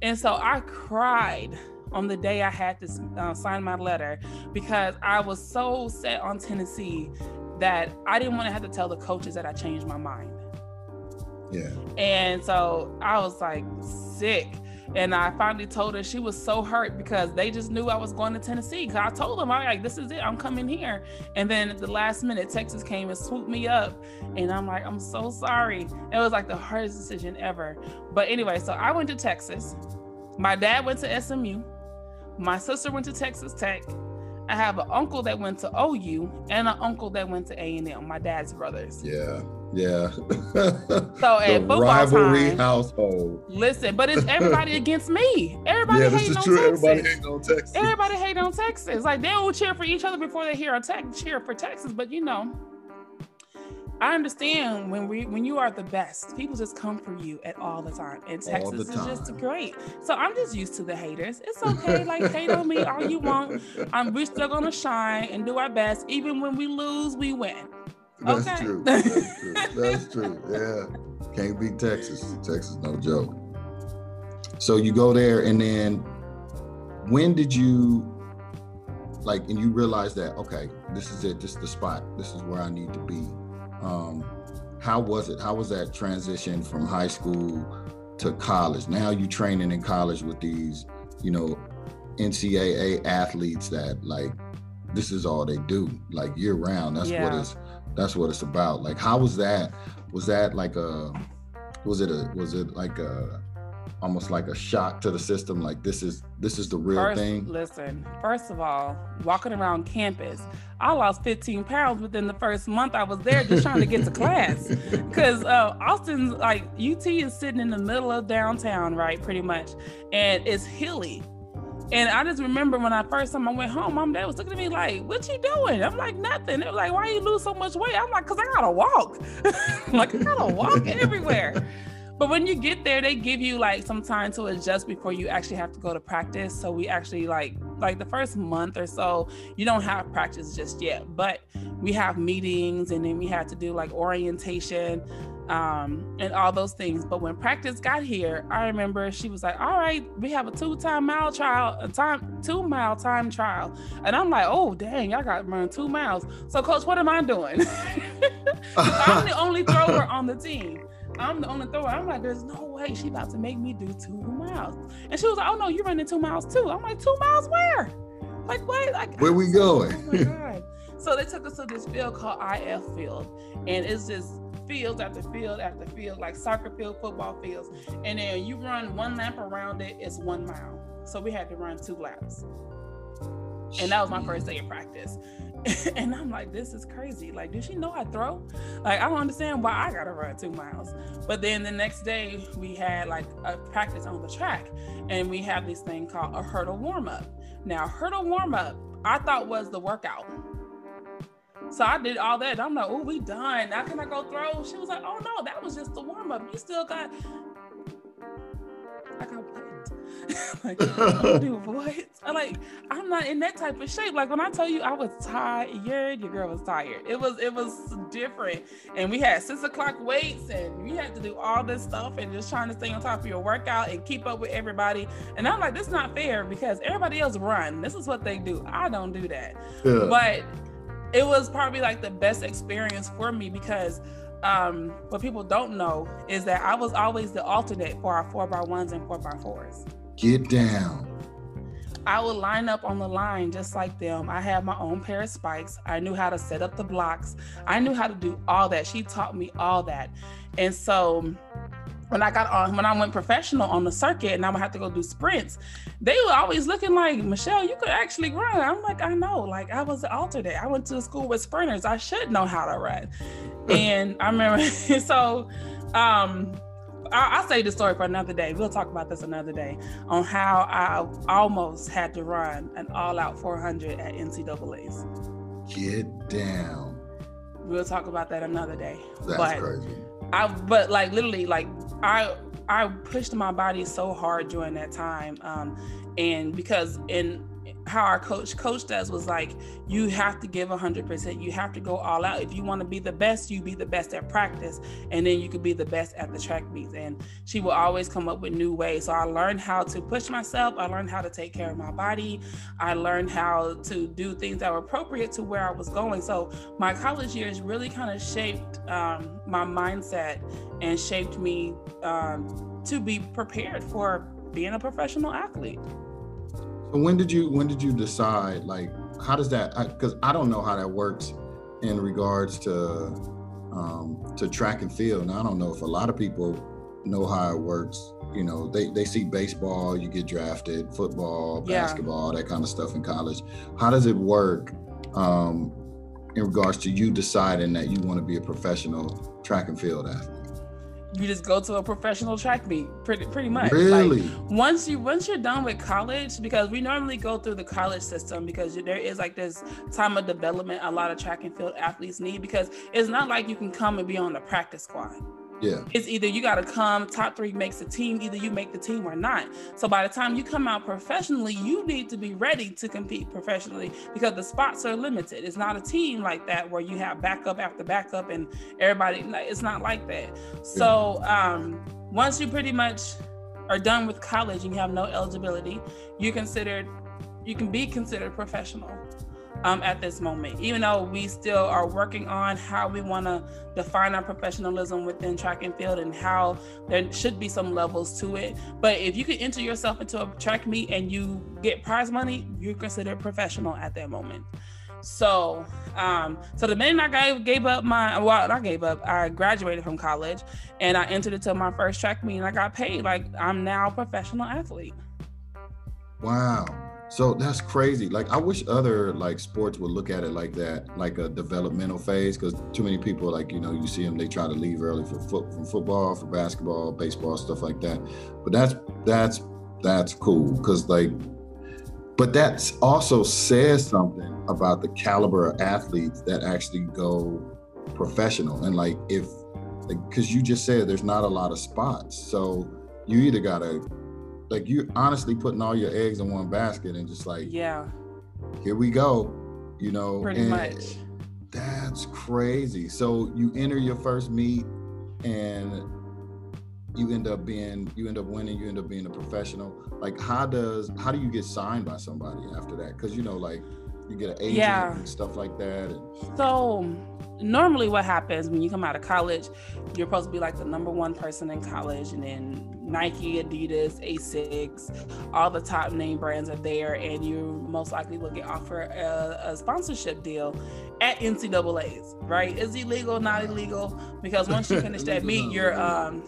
And so I cried on the day I had to uh, sign my letter because I was so set on Tennessee that I didn't want to have to tell the coaches that I changed my mind. yeah. And so I was like sick. And I finally told her she was so hurt because they just knew I was going to Tennessee. Cause I told them, I like, this is it, I'm coming here. And then at the last minute, Texas came and swooped me up. And I'm like, I'm so sorry. It was like the hardest decision ever. But anyway, so I went to Texas. My dad went to SMU. My sister went to Texas Tech. I have an uncle that went to OU and an uncle that went to A&M, my dad's brothers. Yeah. Yeah. So at football rivalry time- household. Listen, but it's everybody against me. Everybody yeah, hating on true. Texas. Everybody ain't on Texas. Everybody hate on Texas. Like they will cheer for each other before they hear a tech cheer for Texas. But you know, I understand when we when you are the best, people just come for you at all the time. And Texas is just great. So I'm just used to the haters. It's okay, like hate on me all you want. I'm we're still gonna shine and do our best. Even when we lose, we win. That's okay? true. That's true. That's true. Yeah. Can't beat Texas. Texas, no joke. So you go there and then when did you like and you realize that okay, this is it, this is the spot, this is where I need to be um, how was it? How was that transition from high school to college? Now you training in college with these, you know, NCAA athletes that like this is all they do, like year round. That's yeah. what it's that's what it's about. Like how was that? Was that like a was it a was it like a almost like a shock to the system like this is this is the real first, thing listen first of all walking around campus i lost 15 pounds within the first month i was there just trying to get to class because uh, austin's like ut is sitting in the middle of downtown right pretty much and it's hilly and I just remember when I first time I went home, mom and dad was looking at me like, what you doing? I'm like, nothing. They were like, why you lose so much weight? I'm like, cause I gotta walk. like I gotta walk everywhere. But when you get there, they give you like some time to adjust before you actually have to go to practice. So we actually like like the first month or so, you don't have practice just yet, but we have meetings and then we have to do like orientation um, and all those things. But when practice got here, I remember she was like, "All right, we have a two-time mile trial, a time two-mile time trial," and I'm like, "Oh, dang, I got to run two miles." So, coach, what am I doing? I'm the only thrower on the team. I'm the only thrower. I'm like, there's no way she about to make me do two miles. And she was like, oh no, you're running two miles too. I'm like, two miles where? Like what? Like where we going? Oh my god. so they took us to this field called IF Field, and it's just fields after field after field, like soccer field, football fields. And then you run one lap around it, it's one mile. So we had to run two laps. And that was my first day of practice. and I'm like, this is crazy. Like, does she know I throw? Like, I don't understand why I gotta run two miles. But then the next day we had like a practice on the track, and we have this thing called a hurdle warm up. Now, hurdle warm up, I thought was the workout. So I did all that. I'm like, oh, we done. Now can I go throw? She was like, oh no, that was just the warm up. You still got. I got like, dude, what? I'm like, I'm not in that type of shape. Like when I tell you I was tired, your girl was tired. It was it was different. And we had six o'clock weights and we had to do all this stuff and just trying to stay on top of your workout and keep up with everybody. And I'm like, this is not fair because everybody else run. This is what they do. I don't do that. Yeah. But it was probably like the best experience for me because um, what people don't know is that I was always the alternate for our four by ones and four by fours. Get down. I would line up on the line just like them. I had my own pair of spikes. I knew how to set up the blocks. I knew how to do all that. She taught me all that. And so when I got on, when I went professional on the circuit and I would have to go do sprints, they were always looking like, Michelle, you could actually run. I'm like, I know. Like I was an alternate. I went to school with sprinters. I should know how to run. and I remember, so um, I'll, I'll save the story for another day. We'll talk about this another day on how I almost had to run an all-out 400 at NCAA's. Get down. We'll talk about that another day. That's but crazy. I but like literally like I I pushed my body so hard during that time, um, and because in how our coach coached us was like you have to give 100% you have to go all out. If you want to be the best you be the best at practice and then you could be the best at the track meets. And she will always come up with new ways. So i learned how to push myself. I learned how to take care of my body. I learned how to do things that were appropriate to where i was going. So my college years really kind of shaped um, my mindset and shaped me um, to be prepared for being a professional athlete when did you when did you decide like how does that because I, I, don't know how that works in regards to um, to track and field. And i don't know if a lot of people know how it works. You know they, they see baseball you get drafted football basketball yeah. that kind of stuff in college. How does it work um, in regards to you deciding that you want to be a professional track and field athlete you just go to a professional track meet pretty pretty much Really? like once you once you're done with college because we normally go through the college system because there is like this time of development a lot of track and field athletes need because it's not like you can come and be on the practice squad Yeah. it's either you got to come top three makes the team either you make the team or not. So by the time you come out professionally you need to be ready to compete professionally because the spots are limited. It's not a team like that where you have backup after backup and everybody it's not like that. So um once you pretty much are done with college and you have no eligibility you considered you can be considered professional um, at this moment, even though we still are working on how we want to define our professionalism within track and field and how there should be some levels to it. But if you can enter yourself into a track meet and you get prize money, you're considered professional at that moment. So, um, so the minute I gave, gave up my, well, I gave up, I graduated from college and I entered into my first track meet and I got paid. Like I'm now a professional athlete. Wow. So that's crazy. Like I wish other like sports would look at it like that, like a developmental phase. Because too many people, like you know, you see them, they try to leave early for foot, from football, for basketball, baseball, stuff like that. But that's that's that's cool because like, but that also says something about the caliber of athletes that actually go professional. And like if, because you just said there's not a lot of spots, so you either gotta like you honestly putting all your eggs in one basket and just like Yeah, here we go you know pretty and much. that's crazy. So you enter your first meet and you end up being you end up winning you end up being a professional. Like how does how do you get signed by somebody after that? Because you know like you get an agent Yeah. and stuff like that and So normally what happens when you come out of college, you're supposed to be like the number one person in college and then Nike, Adidas, Asics, all the top name brands are there and you most likely will get offered a, a sponsorship deal at NCAA's, right? It's illegal, not illegal, because once you finish that meet, you're um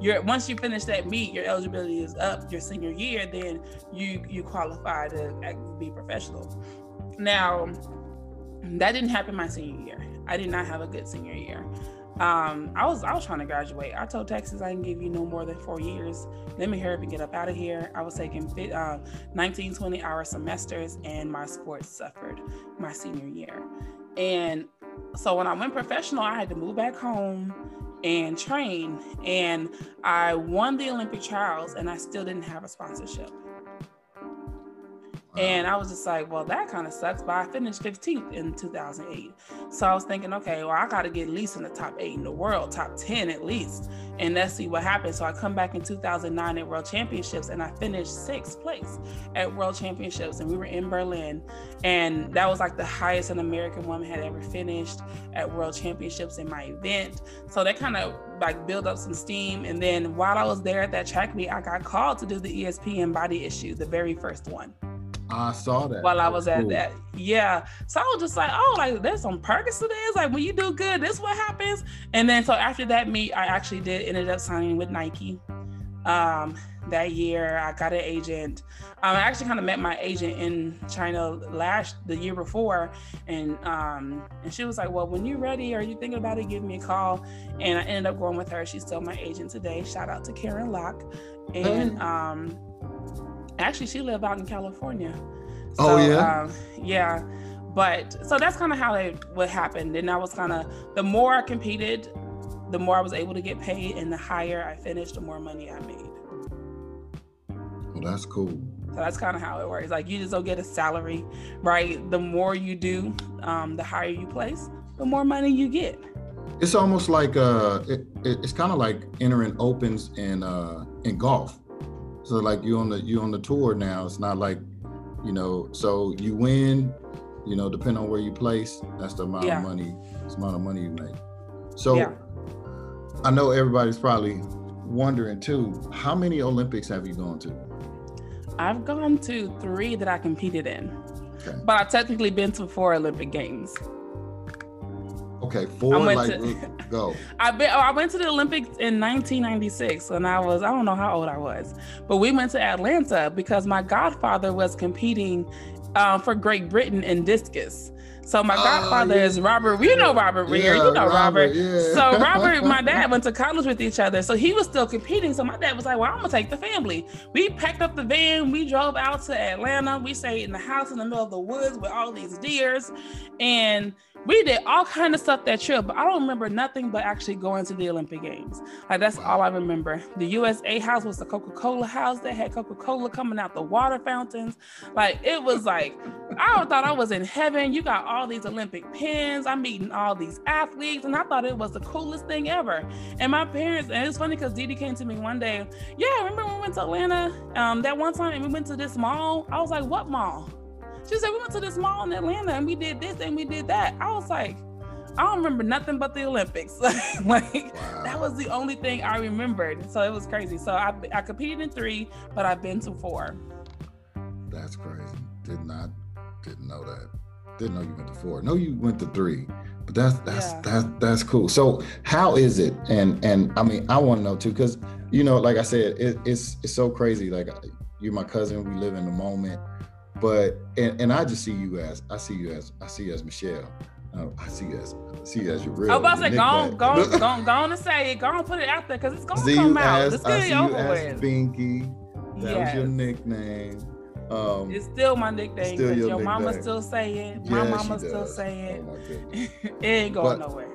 your once you finish that meet, your eligibility is up your senior year, then you you qualify to be professional. Now, that didn't happen my senior year. I did not have a good senior year. Um, I was I was trying to graduate. I told Texas I can give you no more than four years. Let me hurry up and get up out of here. I was taking uh, 19, 20 hour semesters, and my sports suffered my senior year. And so when I went professional, I had to move back home and train. And I won the Olympic trials, and I still didn't have a sponsorship. And I was just like, well, that kind of sucks. But I finished 15th in 2008. So I was thinking, okay, well, I got to get at least in the top eight in the world, top 10 at least. And let's see what happens. So I come back in 2009 at World Championships and I finished sixth place at World Championships. And we were in Berlin. And that was like the highest an American woman had ever finished at World Championships in my event. So that kind of like build up some steam. And then while I was there at that track meet, I got called to do the ESPN body issue, the very first one i saw that while I was at cool. that. Yeah. So I was just like, oh, like there's some perks to this. Like when you do good, this is what happens. And then so after that meet, I actually did ended up signing with Nike. Um, that year I got an agent. Um, I actually kind of met my agent in China last the year before, and um, and she was like, "Well, when you're ready, are you thinking about it? Give me a call." And I ended up going with her. She's still my agent today. Shout out to Karen Locke, and um, actually she lived out in California. Oh, yeah? um, yeah. But so that's kind of how it what happened. And I was kind of the more I competed, the more I was able to get paid, and the higher I finished, the more money I made. well, that's cool So that's kind of how it works. Like you just don't get a salary, right? The more you do, um, the higher you place, the more money you get. it's almost like uh it, it- it's kind of like entering opens in uh in golf so like you on the you on the tour now it's not like you know so you win you know depending on where you place that's the amount Yeah. of money amount of money you make so Yeah. i know everybody's probably wondering too how many olympics have you gone to I've gone to three that I competed in, Okay. but I've technically been to four Olympic Games. Okay four like to- go I've been, oh, I went to the Olympics in 1996 and I was, I don't know how old I was, but we went to Atlanta because my godfather was competing um, for Great Britain in discus. So my Oh, godfather yeah, is Robert. You know Robert Weir. Yeah, you know Robert. yeah. So Robert, and my dad went to college with each other. So he was still competing. So my dad was like, "Well, I'm gonna take the family." We packed up the van. We drove out to Atlanta. We stayed in the house in the middle of the woods with all these deers, and we did all kind of stuff that trip. But I don't remember nothing but actually going to the Olympic Games. Like that's all I remember. The USA house was the Coca-Cola house. They had Coca-Cola coming out the water fountains. Like it was like I thought I was in heaven. You got all these Olympic pins. I'm meeting all these athletes, and I thought it was the coolest thing ever. And my parents, and it's funny because Dee came to me one day. Yeah, remember when we went to Atlanta? Um, that one time and we went to this mall. I was like, what mall? She said we went to this mall in Atlanta and we did this and we did that. I was like, I don't remember nothing but the Olympics. like Wow. that was the only thing I remembered. So it was crazy. So I I competed in three, but I've been to four. That's crazy. Did not didn't know that. Didn't know you went to four. No, you went to three. But that's that's Yeah. that's that's cool. So how is it? And and I mean I want to know too, because you know, like I said, it, it's it's so crazy. Like you're my cousin, we live in the moment. But and, and I just see you as I see you as I see you as Michelle. Uh, I see you as I see you as your real. I was about to say, go on, go on, go on, go on and say it. Go on, put it out there because it's gonna see come out. as Let's I get see it over with. Binky. That was your nickname. Um, It's still my nickname Still your your, mama still say it. My yeah, mama still say it. Oh it ain't going But- nowhere.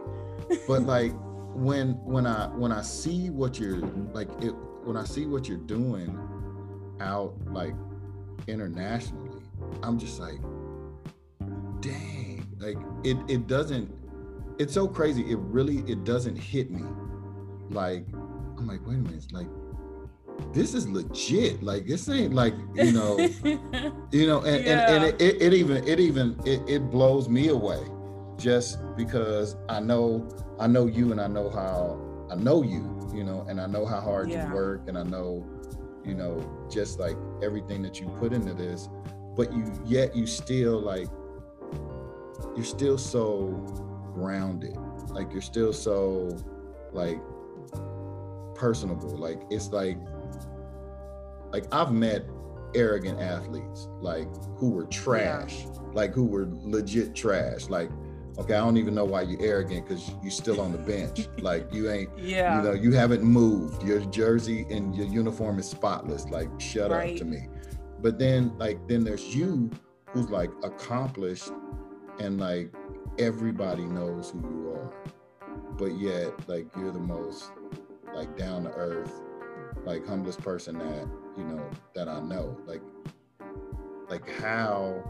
but like when when i when i see what you're like it when i see what you're doing out like internationally i'm just like dang like it it doesn't it's so crazy. It really it doesn't hit me. Like i'm like wait a minute it's like this is legit. Like this ain't like you know you know and, and, and it, it, it even it even it, it blows me away just because i know i know you and i know how i know you you know and i know how hard Yeah. you work and i know you know just like everything that you put into this but you yet you still like you're still so grounded. Like you're still so like personable. Like it's like like i've met arrogant athletes like who were trash. Like who were legit trash. Like okay i don't even know why you're arrogant because you're still on the bench. Like you ain't yeah. you know you haven't moved. Your jersey and your uniform is spotless. Like shut up to me but then like then there's you who's like accomplished and like everybody knows who you are. But yet like you're the most like down to earth like humblest person that you know that i know. Like like how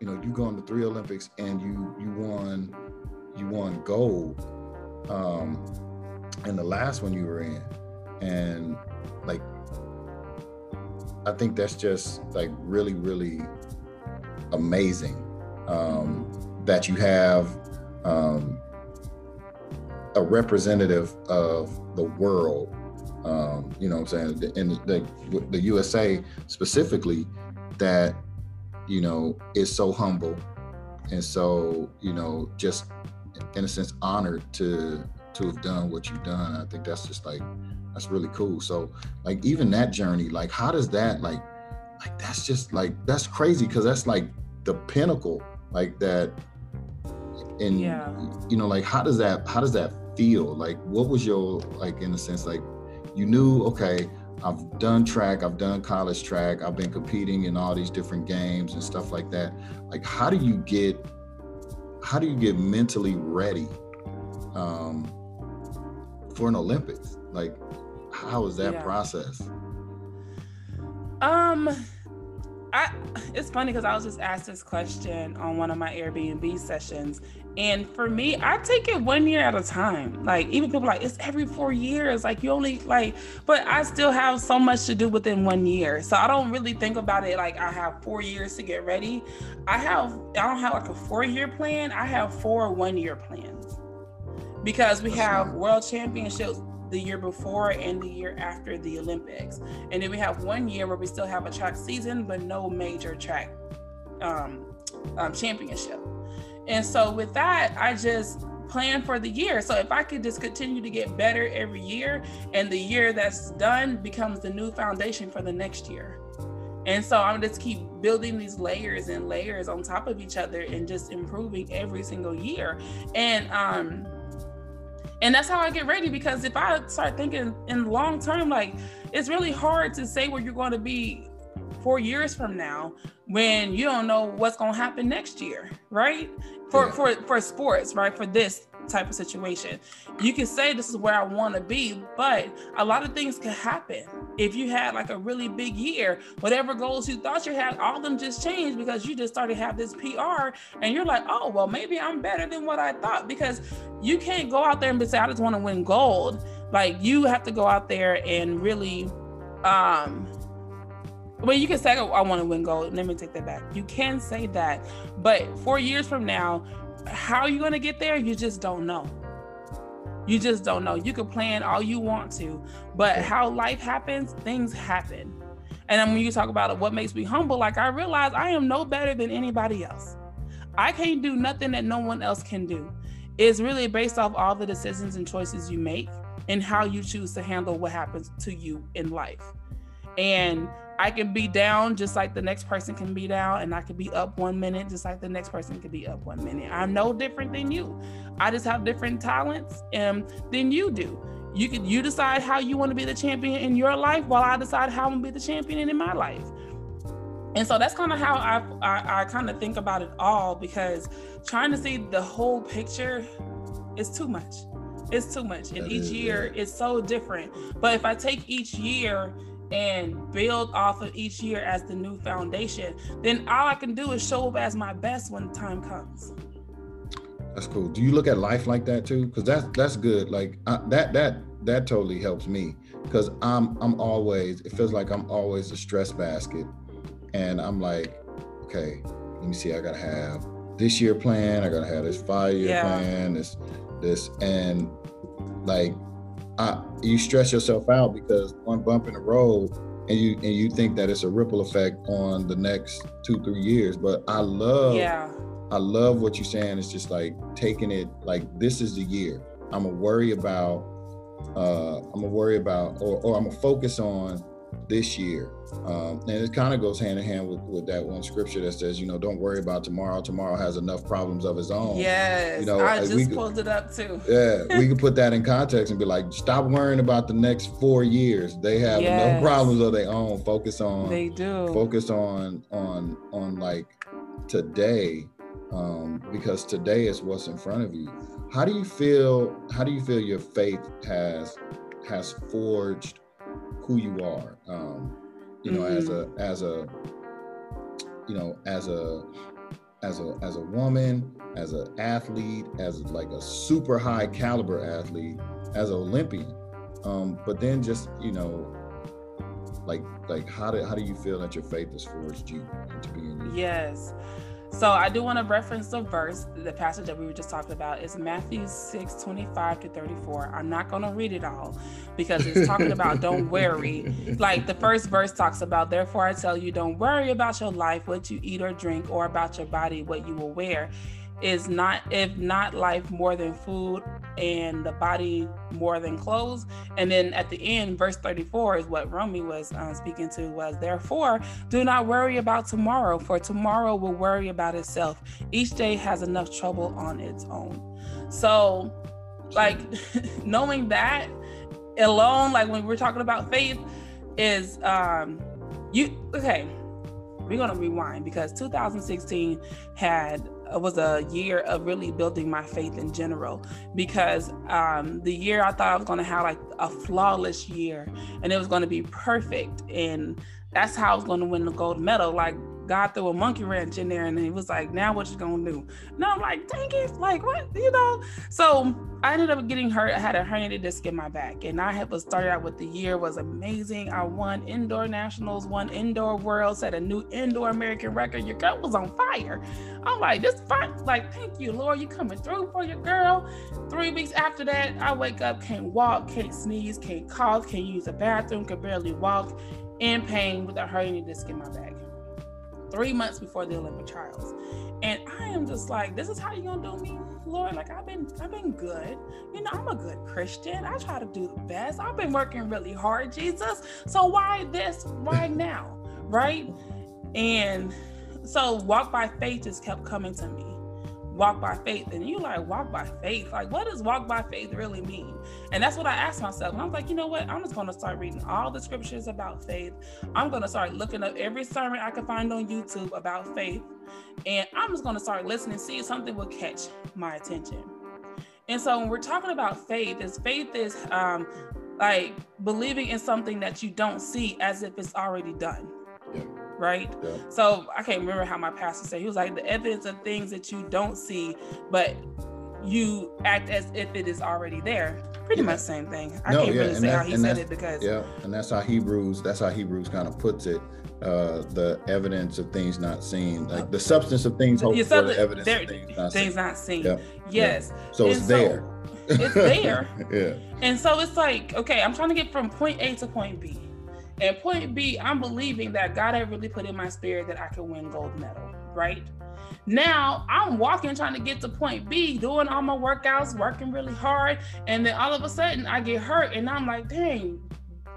you know you go into three olympics and you you won you won gold um in the last one you were in. And like i think that's just like really really amazing um that you have um a representative of the world um you know what i'm saying in the, the usa specifically that you know is so humble and so you know just in a sense honored to to have done what you've done. I think that's just like that's really cool. So like even that journey like how does that like like that's just like that's crazy because that's like the pinnacle like that and Yeah. you know like how does that how does that feel? Like what was your like in a sense like you knew okay i've done track i've done college track i've been competing in all these different games and stuff like that. Like how do you get how do you get mentally ready um for an olympics? Like how is that Yeah. process Um, I it's funny because I was just asked this question on one of my Airbnb sessions, and for me, I take it one year at a time. Like even people are like it's every four years. Like you only like, but I still have so much to do within one year, so I don't really think about it like I have four years to get ready. I have I don't have like a four year plan. I have four one year plans because we have world championships the year before and the year after the Olympics. And then we have one year where we still have a track season, but no major track um, um, championship. And so with that, I just plan for the year. So if I could just continue to get better every year, and the year that's done becomes the new foundation for the next year. And so I'm just keep building these layers and layers on top of each other and just improving every single year. And um and that's how I get ready because if I start thinking in long term, like it's really hard to say where you're going to be four years from now when you don't know what's going to happen next year, right? For yeah. for for sports, right? For this type of situation. You can say this is where I want to be, but a lot of things can happen. If you had like a really big year, whatever goals you thought you had, all of them just changed because you just started to have this PR and you're like, oh, well, maybe I'm better than what I thought because you can't go out there and be say, I just want to win gold. Like you have to go out there and really um well, you can say, oh, I want to win gold. Let me take that back. You can say that. But four years from now, how are you going to get there? You just don't know. You just don't know. You can plan all you want to, but how life happens, things happen. And then when you talk about what makes me humble, like I realize I am no better than anybody else. I can't do nothing that no one else can do. It's really based off all the decisions and choices you make and how you choose to handle what happens to you in life. And I can be down just like the next person can be down, and I can be up one minute just like the next person can be up one minute. I'm no different than you. I just have different talents um, than you do. You can you decide how you want to be the champion in your life, while I decide how I'm gonna be the champion in my life. And so that's kind of how I I, I kind of think about it all because trying to see the whole picture is too much. It's too much, and each year is so different. But if I take each year and build off of each year as the new foundation, then all I can do is show up as my best when the time comes. That's cool. Do you look at life like that too? Because that's that's good. Like I, that that that totally helps me because I'm I'm always it feels like I'm always a stress basket, and I'm like, okay, let me see. I gotta have this year plan. I gotta have this five year yeah. plan. This this and like I, you stress yourself out because one bump in the road and you and you think that it's a ripple effect on the next two three years. But i love yeah. I love what you're saying. It's just like taking it like this is the year. I'm gonna worry about uh i'm gonna worry about or, or i'm gonna focus on this year. Um, and it kind of goes hand in hand with, with that one scripture that says, you know, don't worry about tomorrow. Tomorrow has enough problems of its own. Yes. You know, I just we, pulled it up too. yeah. We could put that in context and be like, stop worrying about the next four years. They have yes. enough problems of their own. Focus on, they do. Focus on, on, on like today. Um, because today is what's in front of you. How do you feel? How do you feel your faith has has forged who you are. Um, you know, mm-hmm. as a as a you know as a as a as a woman, as an athlete, as like a super high caliber athlete, as an Olympian. Um, but then just you know, like like how do how do you feel that your faith has forged you into being? Yes. So I do want to reference the verse, the passage that we were just talking about is Matthew 6, 25 to 34. I'm not going to read it all because it's talking about don't worry. Like the first verse talks about, therefore I tell you, don't worry about your life, what you eat or drink, or about your body, what you will wear is not if not life more than food and the body more than clothes. And then at the end verse 34 is what romy was uh, speaking to was therefore do not worry about tomorrow for tomorrow will worry about itself. Each day has enough trouble on its own. So like knowing that alone like when we're talking about faith is um you okay we're going to rewind because 2016 had was a year of really building my faith in general because um, the year I thought I was going to have like a flawless year and it was going to be perfect and that's how I was going to win the gold medal. Like God threw a monkey mm-hmm. wrench in there and he was like, now what you gonna do? No, I'm like, dang it, like what, you know? So I ended up getting hurt. I had a herniated disc in my back. And I had was started out with the year was amazing. I won indoor nationals, won indoor world, set a new indoor American record. Your girl was on fire. I'm like, this fine. Like, thank you, Lord. You coming through for your girl. Three weeks after that, I wake up, can't walk, can't sneeze, can't cough, can't use the bathroom, can barely walk, in pain with a herniated disc in my back three months before the Olympic trials. And I am just like, this is how you gonna do me, Lord? Like I've been, I've been good. You know, I'm a good Christian. I try to do the best. I've been working really hard, Jesus. So why this right now? right? And so walk by faith just kept coming to me. Walk by faith. And you like, walk by faith. Like, what does walk by faith really mean? And that's what I asked myself. And I was like, you know what? I'm just going to start reading all the scriptures about faith. I'm going to start looking up every sermon I can find on YouTube about faith. And I'm just going to start listening, see if something will catch my attention. And so when we're talking about faith, is faith is um, like believing in something that you don't see as if it's already done. Right. Yeah. So I can't remember how my pastor said. He was like, the evidence of things that you don't see, but you act as if it is already there. Pretty Yeah. much same thing. I No, can't yeah, really and say how he said it because Yeah, and that's how Hebrews. That's how Hebrews kind of puts it. Uh, the evidence of things not seen, like the substance of things hoped for, the evidence there- of things not things seen. not seen. Yeah. Yes. So it's so there. it's there. yeah. And so it's like, okay, I'm trying to get from point A to point B. And point B, I'm believing that God had really put in my spirit that I could win gold medal, right? Now I'm walking trying to get to point B, doing all my workouts, working really hard, and then all of a sudden I get hurt, and I'm like, dang,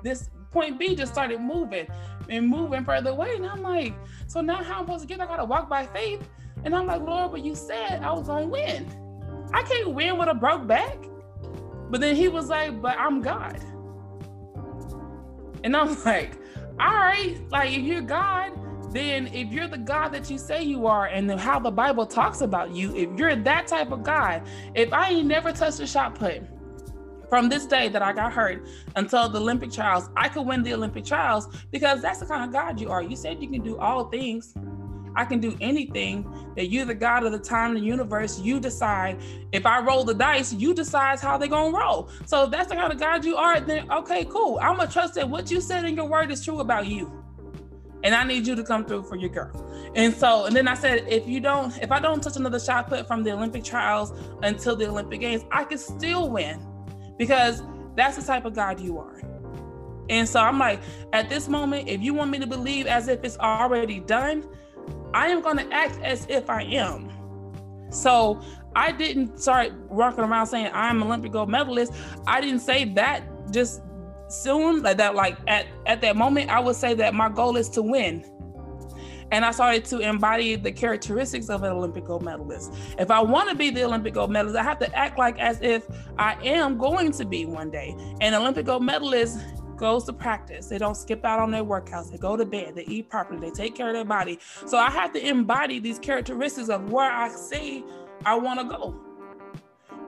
this point B just started moving and moving further away, and I'm like, so now how I'm supposed to get? I gotta walk by faith, and I'm like, Lord, but you said I was gonna win. I can't win with a broke back. But then he was like, but I'm God. And I'm like, all right, like if you're God, then if you're the God that you say you are and how the Bible talks about you, if you're that type of God, if I ain't never touched a shot put from this day that I got hurt until the Olympic trials, I could win the Olympic trials because that's the kind of God you are. You said you can do all things. I can do anything that you're the God of the time and the universe. You decide if I roll the dice, you decide how they're gonna roll. So if that's the kind of God you are, then okay, cool. I'm gonna trust that what you said in your word is true about you. And I need you to come through for your girl. And so, and then I said, if you don't, if I don't touch another shot put from the Olympic trials until the Olympic Games, I can still win because that's the type of God you are. And so I'm like, at this moment, if you want me to believe as if it's already done, I am going to act as if I am. So I didn't start walking around saying I'm Olympic gold medalist. I didn't say that just soon like that. Like at at that moment, I would say that my goal is to win. And I started to embody the characteristics of an Olympic gold medalist. If I want to be the Olympic gold medalist, I have to act like as if I am going to be one day. And Olympic gold medalist goes to practice. They don't skip out on their workouts. They go to bed. They eat properly. They take care of their body. So I have to embody these characteristics of where I say I want to go.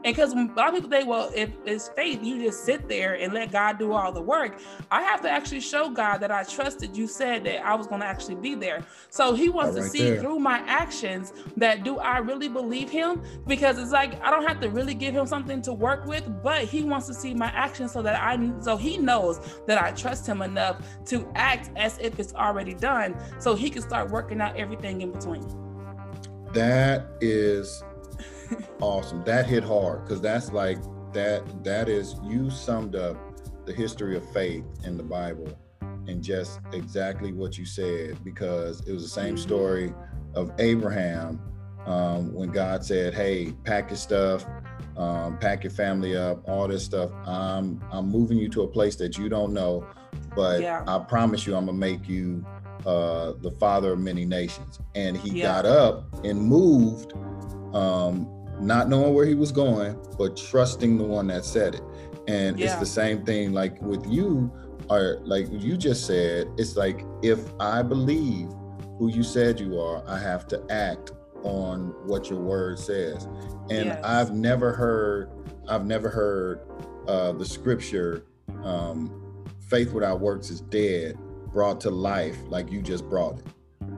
And because a lot of people think, well, if it's faith, you just sit there and let God do all the work. I have to actually show God that I trusted you said that I was going to actually be there. So he wants That to see there. through my actions that do I really believe him? Because it's like I don't have to really give him something to work with, but he wants to see my actions so that I so he knows that I trust him enough to act as if it's already done so he can start working out everything in between. That is awesome. That hit hard because that's like that. That is you summed up the history of faith in the Bible and just exactly what you said because it was the same Mhm. story of Abraham um, when God said, "Hey, pack your stuff, um, pack your family up, all this stuff. I'm I'm moving you to a place that you don't know, but Yeah. I promise you, I'm gonna make you uh, the father of many nations." And he Yeah. got up and moved, um, not knowing where he was going, but trusting the one that said it. And it's the same thing, like with you, or like you just said. It's like if I believe who you said you are, I have to act on what your word says. And Yes. I've never heard, I've never heard uh, the scripture, um, "Faith without works is dead," brought to life like you just brought it.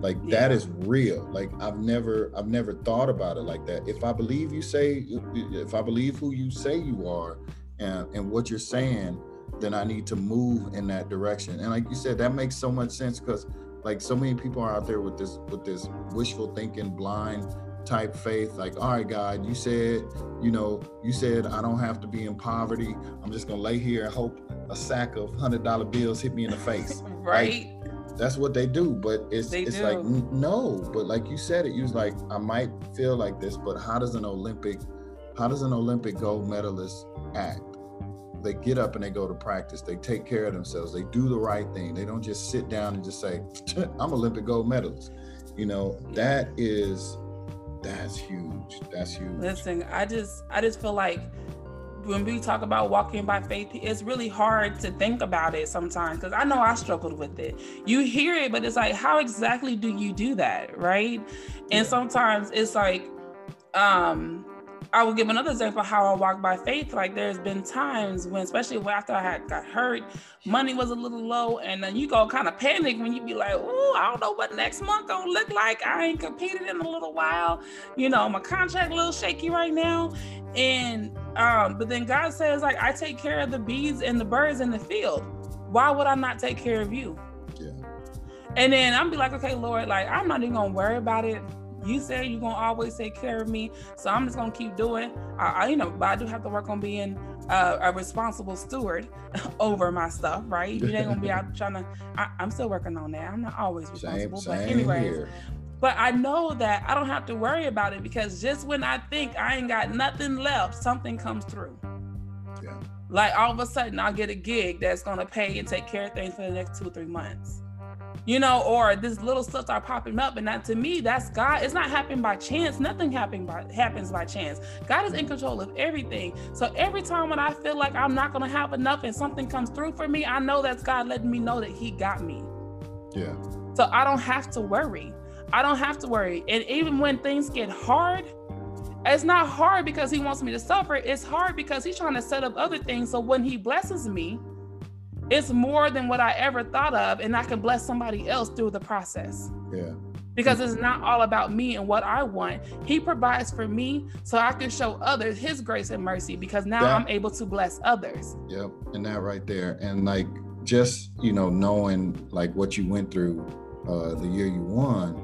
Like that Yeah. is real. Like I've never, I've never thought about it like that. If I believe you say, if I believe who you say you are, and and what you're saying, then I need to move in that direction. And like you said, that makes so much sense because like so many people are out there with this with this wishful thinking, blind type faith. Like, all right, God, you said, you know, you said I don't have to be in poverty. I'm just gonna lay here and hope a sack of hundred dollar bills hit me in the face. right? That's what they do, but it's They it's do. like no, but like you said it, you was like I might feel like this, but how does an Olympic, how does an Olympic gold medalist act? they get up and they go to practice. They take care of themselves. They do the right thing. They don't just sit down and just say, "I'm Olympic gold medalist." You know, that is that's huge. That's huge. Listen, I just I just feel like when we talk about walking by faith, it's really hard to think about it sometimes because I know I struggled with it. You hear it, but it's like, how exactly do you do that? Right. And sometimes it's like, um, I will give another example of how I walk by faith. Like there's been times when, especially after I had got hurt, money was a little low, and then you go kind of panic when you be like, "Oh, I don't know what next month gonna look like. I ain't competed in a little while. You know, my contract a little shaky right now." And um, but then God says, like, I take care of the bees and the birds in the field. Why would I not take care of you? Yeah. And then I'm be like, okay, Lord, like I'm not even gonna worry about it you say you're gonna always take care of me, so I'm just gonna keep doing. I, I you know, but I do have to work on being uh, a responsible steward over my stuff, right? You ain't gonna be out trying to. I, am still working on that. I'm not always responsible, same, but same anyway. here. But I know that I don't have to worry about it because just when I think I ain't got nothing left, something comes through. Yeah. Like all of a sudden, I'll get a gig that's gonna pay and take care of things for the next two or three months you know, or this little stuff start popping up. And that to me, that's God. It's not happening by chance. Nothing happening by happens by chance. God is in control of everything. So every time when I feel like I'm not gonna have enough and something comes through for me, I know that's God letting me know that He got me. Yeah. So I don't have to worry. I don't have to worry. And even when things get hard, it's not hard because he wants me to suffer. It's hard because he's trying to set up other things. So when he blesses me, it's more than what I ever thought of, and I can bless somebody else through the process. Yeah. Because it's not all about me and what I want. He provides for me so I can show others his grace and mercy because now That- I'm able to bless others. Yep. And that right there. And like just, you know, knowing like what you went through uh the year you won,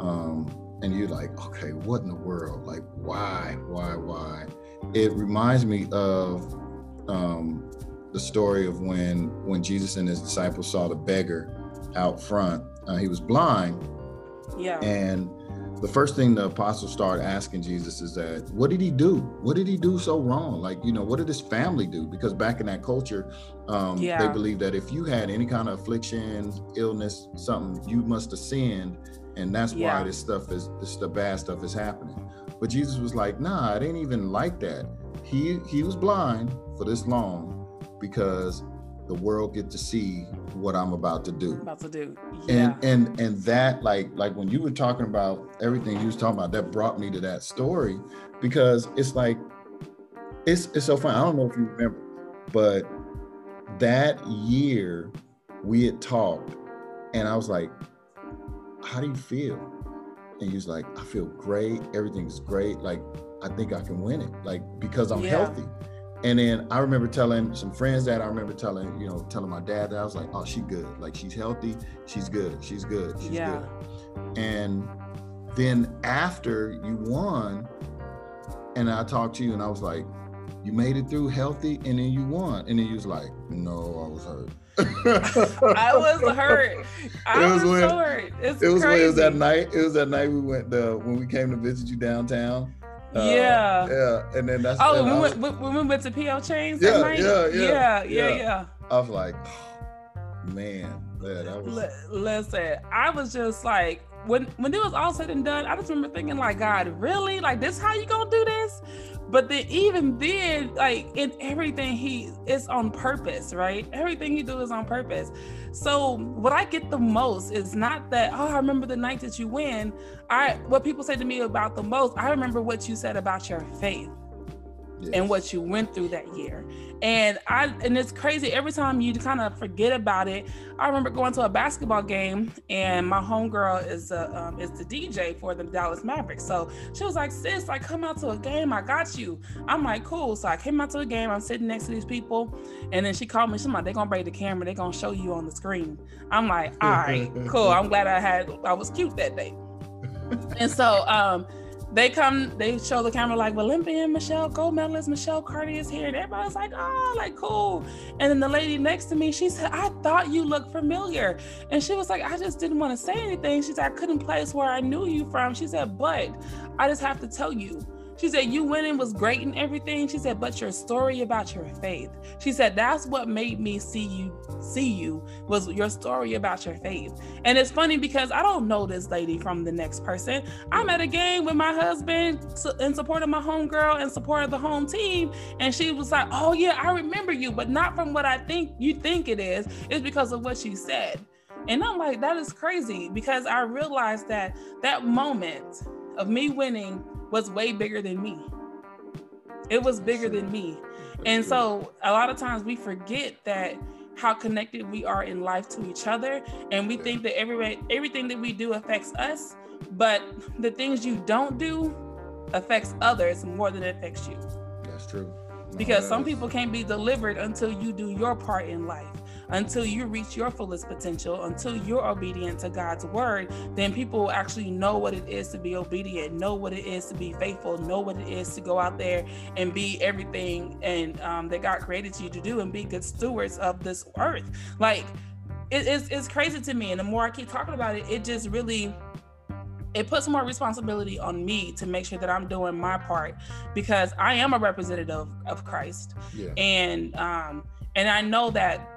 um, and you're like, okay, what in the world? Like why, why, why? It reminds me of um the story of when when Jesus and his disciples saw the beggar out front. Uh, he was blind, Yeah. and the first thing the apostles started asking Jesus is that, what did he do? What did he do so wrong? Like, you know, what did his family do? Because back in that culture, um, they Yeah. believed that if you had any kind of affliction, illness, something, you must have sinned. And that's Yeah. why this stuff is, this the bad stuff is happening. But Jesus was like, nah, it ain't even like that. He he was blind for this long because the world get to see what I'm about to do about to do. Yeah. and and and that like like when you were talking about everything you was talking about that brought me to that story because it's like it's it's so fun i don't know if you remember but that year we had talked and i was like how do you feel and he was like i feel great everything's great like i think i can win it like because i'm Yeah. healthy and then I remember telling some friends that I remember telling, you know, telling my dad that I was like, oh, she good. Like she's healthy. She's good. She's good. She's Yeah. good. And then after you won, and I talked to you and I was like, you made it through healthy and then you won. And then you was like, no, I was hurt. I was hurt. I It was, was when- so hurt. It's It was it was that night. It was that night we went the when we came to visit you downtown. Uh, Yeah. Yeah. And then that's Oh, when we, went, when we went to PL Chains Yeah, that night? yeah, yeah, yeah, yeah, yeah. I was like, man, yeah, that was Li- Listen, I was just like, when when it was all said and done, I just remember thinking, like, God, really? Like, this how you gonna do this? But then even then, like in everything, he is on purpose, right? Everything you do is on purpose. So what I get the most is not that, oh, I remember the night that you win. I what people say to me about the most, I remember what you said about your faith yes. and what you went through that year. And I and it's crazy every time you kind of forget about it. I remember going to a basketball game and my homegirl is a, um, is the DJ for the Dallas Mavericks. So she was like, "Sis, like come out to a game. I got you." I'm like, "Cool." So I came out to a game. I'm sitting next to these people, and then she called me. She's like, "They're gonna break the camera. They're gonna show you on the screen." I'm like, "All right, cool. I'm glad I had I was cute that day." and so um they come, they show the camera like Olympian Michelle, gold medalist Michelle Carter is here, and everybody's like, oh, like cool. And then the lady next to me, she said, I thought you looked familiar, and she was like, I just didn't want to say anything. She said, I couldn't place where I knew you from. She said, but I just have to tell you, She said, You winning was great and everything. She said, But your story about your faith. She said, That's what made me see you, see you was your story about your faith. And it's funny because I don't know this lady from the next person. I'm at a game with my husband in support of my homegirl and support of the home team. And she was like, Oh, yeah, I remember you, but not from what I think you think it is. It's because of what she said. And I'm like, that is crazy because I realized that that moment of me winning was way bigger than me. It was bigger than me. And so a lot of times we forget that how connected we are in life to each other and we think that every everything that we do affects us, but the things you don't do affects others more than it affects you. That's true. Because some people can't be delivered until you do your part in life until you reach your fullest potential, until you're obedient to God's word, then people actually know what it is to be obedient, know what it is to be faithful, know what it is to go out there and be everything and um, that God created you to do and be good stewards of this earth. Like it, it's, it's crazy to me. And the more I keep talking about it, it just really it puts more responsibility on me to make sure that I'm doing my part because I am a representative of Christ. Yeah. And um and I know that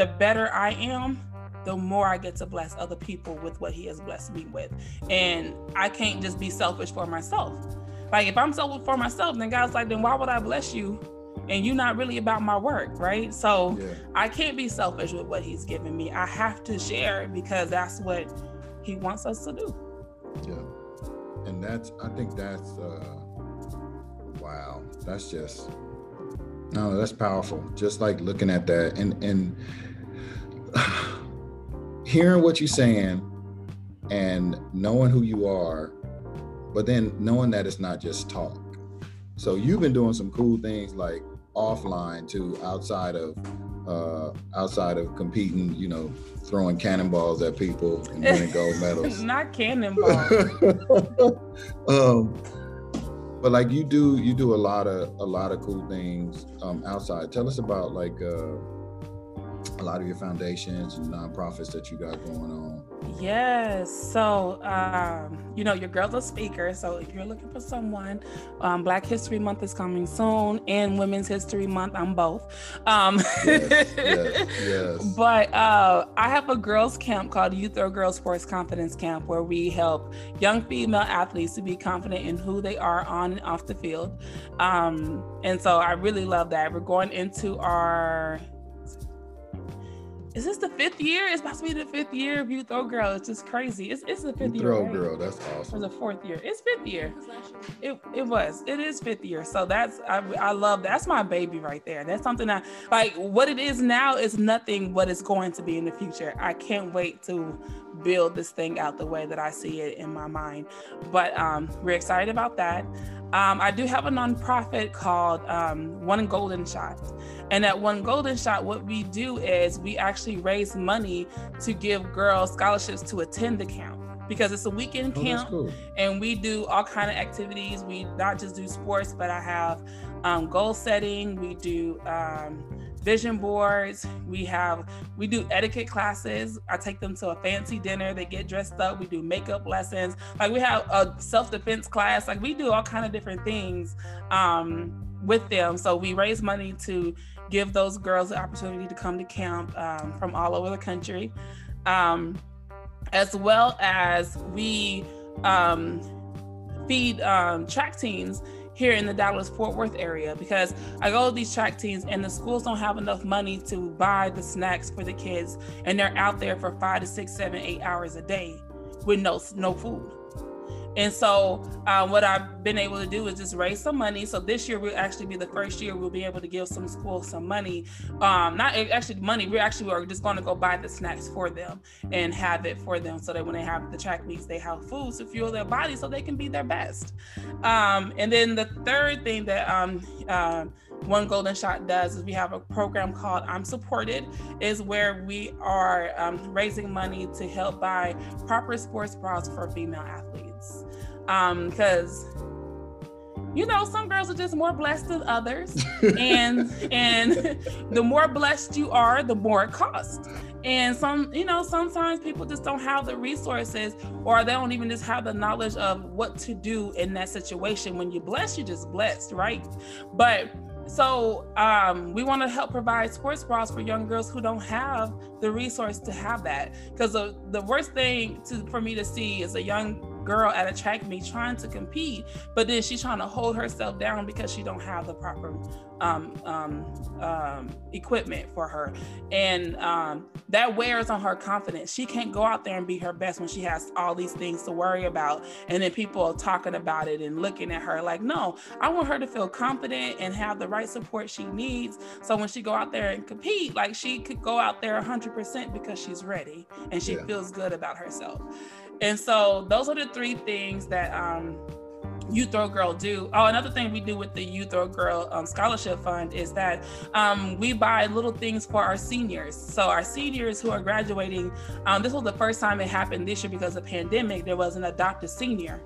the better I am, the more I get to bless other people with what he has blessed me with. And I can't just be selfish for myself. Like if I'm selfish for myself, then God's like, then why would I bless you? And you're not really about my work, right? So yeah. I can't be selfish with what he's given me. I have to share because that's what he wants us to do. Yeah. And that's I think that's uh wow. That's just no, that's powerful. Just like looking at that and and hearing what you're saying and knowing who you are, but then knowing that it's not just talk. So you've been doing some cool things like offline too, outside of uh outside of competing, you know, throwing cannonballs at people and winning gold medals. not cannonballs. um but like you do you do a lot of a lot of cool things um outside. Tell us about like uh a lot of your foundations and nonprofits that you got going on. Yes. So, um, you know, your girl's a speaker. So, if you're looking for someone, um, Black History Month is coming soon, and Women's History Month. I'm both. Um, yes, yes, yes. But uh, I have a girls' camp called You Throw Girl Sports Confidence Camp, where we help young female athletes to be confident in who they are on and off the field. Um, and so, I really love that. We're going into our is this the fifth year? It's about to be the fifth year of You Throw Girl. It's just crazy. It's it's the fifth you year. Throw right? Girl, that's awesome. Or the fourth year. It's fifth year. It it was. It is fifth year. So that's I I love that's my baby right there. That's something I like. What it is now is nothing what it's going to be in the future. I can't wait to build this thing out the way that I see it in my mind. But um, we're excited about that. Um, I do have a nonprofit called um, One Golden Shot. And at One Golden Shot, what we do is we actually raise money to give girls scholarships to attend the camp because it's a weekend oh, camp cool. and we do all kind of activities. We not just do sports, but I have um, goal setting. We do um, vision boards. We have we do etiquette classes. I take them to a fancy dinner. They get dressed up. We do makeup lessons. Like we have a self defense class. Like we do all kind of different things um, with them. So we raise money to give those girls the opportunity to come to camp um, from all over the country, um, as well as we um, feed um, track teams here in the Dallas Fort Worth area because I go to these track teams and the schools don't have enough money to buy the snacks for the kids and they're out there for five to six, seven, eight hours a day with no no food. And so, uh, what I've been able to do is just raise some money. So this year will actually be the first year we'll be able to give some schools some money. Um, not actually money. We're actually are just going to go buy the snacks for them and have it for them, so that when they have the track meets, they have food to fuel their body, so they can be their best. Um, and then the third thing that um, uh, one golden shot does is we have a program called i'm supported is where we are um, raising money to help buy proper sports bras for female athletes because um, you know, some girls are just more blessed than others. and and the more blessed you are, the more it costs. And some, you know, sometimes people just don't have the resources or they don't even just have the knowledge of what to do in that situation. When you're blessed, you're just blessed, right? But so um, we want to help provide sports bras for young girls who don't have the resource to have that. Because the, the worst thing to, for me to see is a young girl at a track meet trying to compete, but then she's trying to hold herself down because she don't have the proper um, um, um, equipment for her, and um, that wears on her confidence. She can't go out there and be her best when she has all these things to worry about, and then people are talking about it and looking at her like, no, I want her to feel confident and have the right support she needs. So when she go out there and compete, like she could go out there 100% because she's ready and she yeah. feels good about herself. And so those are the three things that um, You Throw Girl do. Oh, another thing we do with the You Throw Girl um, Scholarship Fund is that um, we buy little things for our seniors. So our seniors who are graduating, um, this was the first time it happened this year because of the pandemic. There was an adopted senior.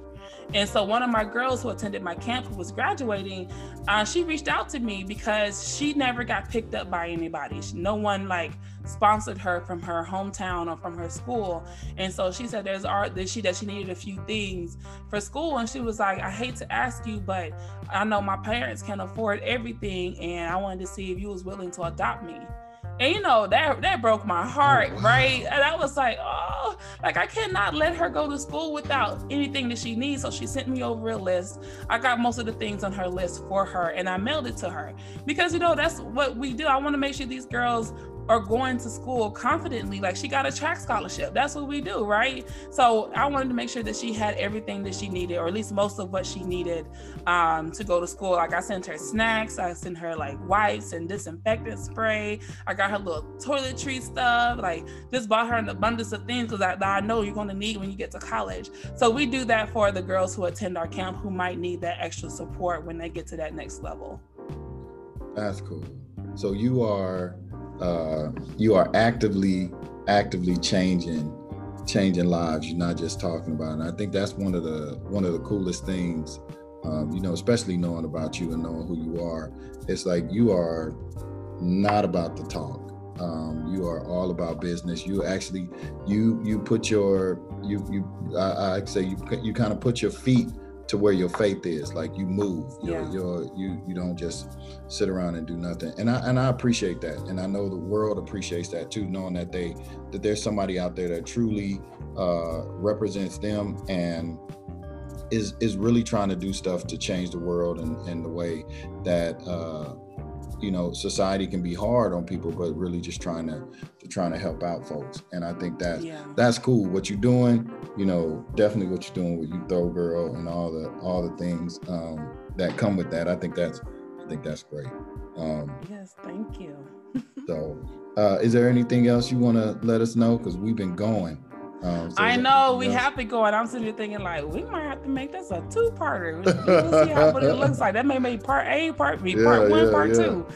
And so one of my girls who attended my camp who was graduating, uh, she reached out to me because she never got picked up by anybody. No one like sponsored her from her hometown or from her school. And so she said there's art that she that she needed a few things for school. And she was like, I hate to ask you, but I know my parents can afford everything and I wanted to see if you was willing to adopt me. And you know, that that broke my heart, oh, wow. right? And I was like, oh, like I cannot let her go to school without anything that she needs. So she sent me over a list. I got most of the things on her list for her and I mailed it to her. Because you know, that's what we do. I want to make sure these girls are going to school confidently. Like she got a track scholarship. That's what we do, right? So I wanted to make sure that she had everything that she needed, or at least most of what she needed um, to go to school. Like I sent her snacks, I sent her like wipes and disinfectant spray. I got her little toiletry stuff. Like just bought her an abundance of things because I, I know you're going to need when you get to college. So we do that for the girls who attend our camp who might need that extra support when they get to that next level. That's cool. So you are uh, you are actively actively changing changing lives. You're not just talking about and i think that's one of the one of the coolest things um, you know especially knowing about you and knowing who you are. It's like you are not about the talk. Um, you are all about business. You actually you you put your you you i, I say you you kind of put your feet to where your faith is like you move you're, you're you you don't just sit around and do nothing. And i and i appreciate that. And i know the world appreciates that too knowing that they that there's somebody out there that truly uh represents them and is is really trying to do stuff to change the world and and the way that uh you know society can be hard on people but really just trying to, to trying to help out folks. And i think that yeah. that's cool. What you're doing you know definitely what you're doing with you throw girl and all the all the things um, that come with that. I think that's i think that's great. Um, yes thank you. so uh, is there anything else you want to let us know? Because we've been going um, so I know we have to go, and I'm sitting here thinking like we might have to make this a two-parter. We'll see how what it looks like. That may be part A, part B, yeah, part one, yeah, part yeah. two.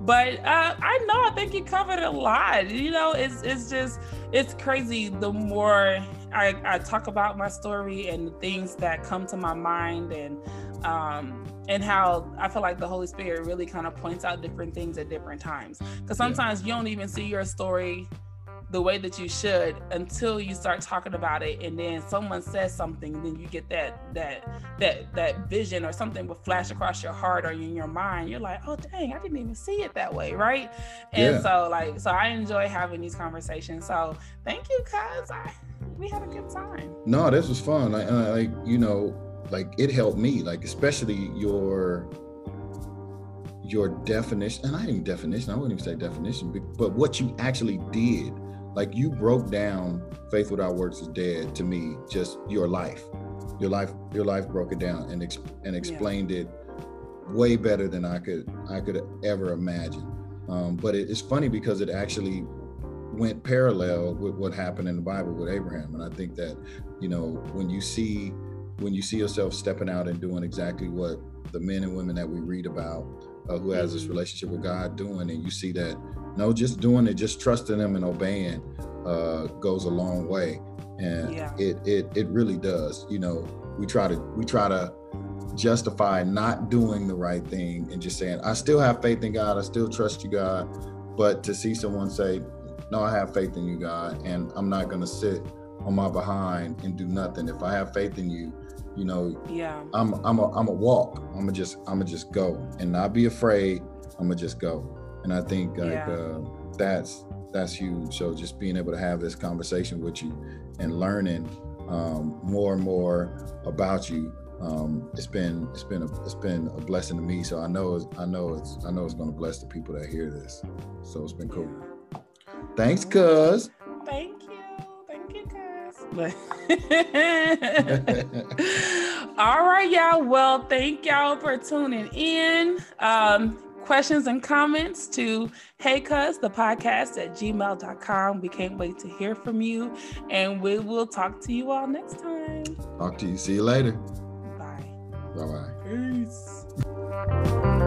But uh, I know I think you covered a lot. You know, it's it's just it's crazy. The more I, I talk about my story and the things that come to my mind, and um, and how I feel like the Holy Spirit really kind of points out different things at different times. Because sometimes you don't even see your story the way that you should until you start talking about it and then someone says something and then you get that that that that vision or something will flash across your heart or in your mind. You're like oh dang i didn't even see it that way right? And yeah. so like so i enjoy having these conversations. So thank you cuz i we had a good time. No this was fun. Like, like you know like it helped me like especially your your definition and i didn't definition i wouldn't even say definition but what you actually did like you broke down faith without works is dead to me just your life your life your life broke it down and and explained yeah. it way better than i could i could ever imagine um, but it, it's funny because it actually went parallel with what happened in the bible with abraham and i think that you know when you see when you see yourself stepping out and doing exactly what the men and women that we read about uh, who has this mm-hmm. relationship with god doing and you see that no, just doing it, just trusting them and obeying uh, goes a long way, and yeah. it it it really does. You know, we try to we try to justify not doing the right thing and just saying, I still have faith in God, I still trust you, God. But to see someone say, No, I have faith in you, God, and I'm not gonna sit on my behind and do nothing. If I have faith in you, you know, Yeah. I'm I'm a I'm a walk. I'm gonna just I'm gonna just go and not be afraid. I'm gonna just go. And I think like Yeah. uh, that's that's huge. So just being able to have this conversation with you and learning um, more and more about you, um, it's been it's been a it's been a blessing to me. So I know it's, I know it's I know it's gonna bless the people that hear this. So it's been cool. Thanks, cuz. Thank you. Thank you, guys. All right, y'all. Well, thank y'all for tuning in. Um, questions and comments to Hey Cuz, the podcast at gmail.com. We can't wait to hear from you. And we will talk to you all next time. Talk to you. See you later. Bye. Bye bye. Peace.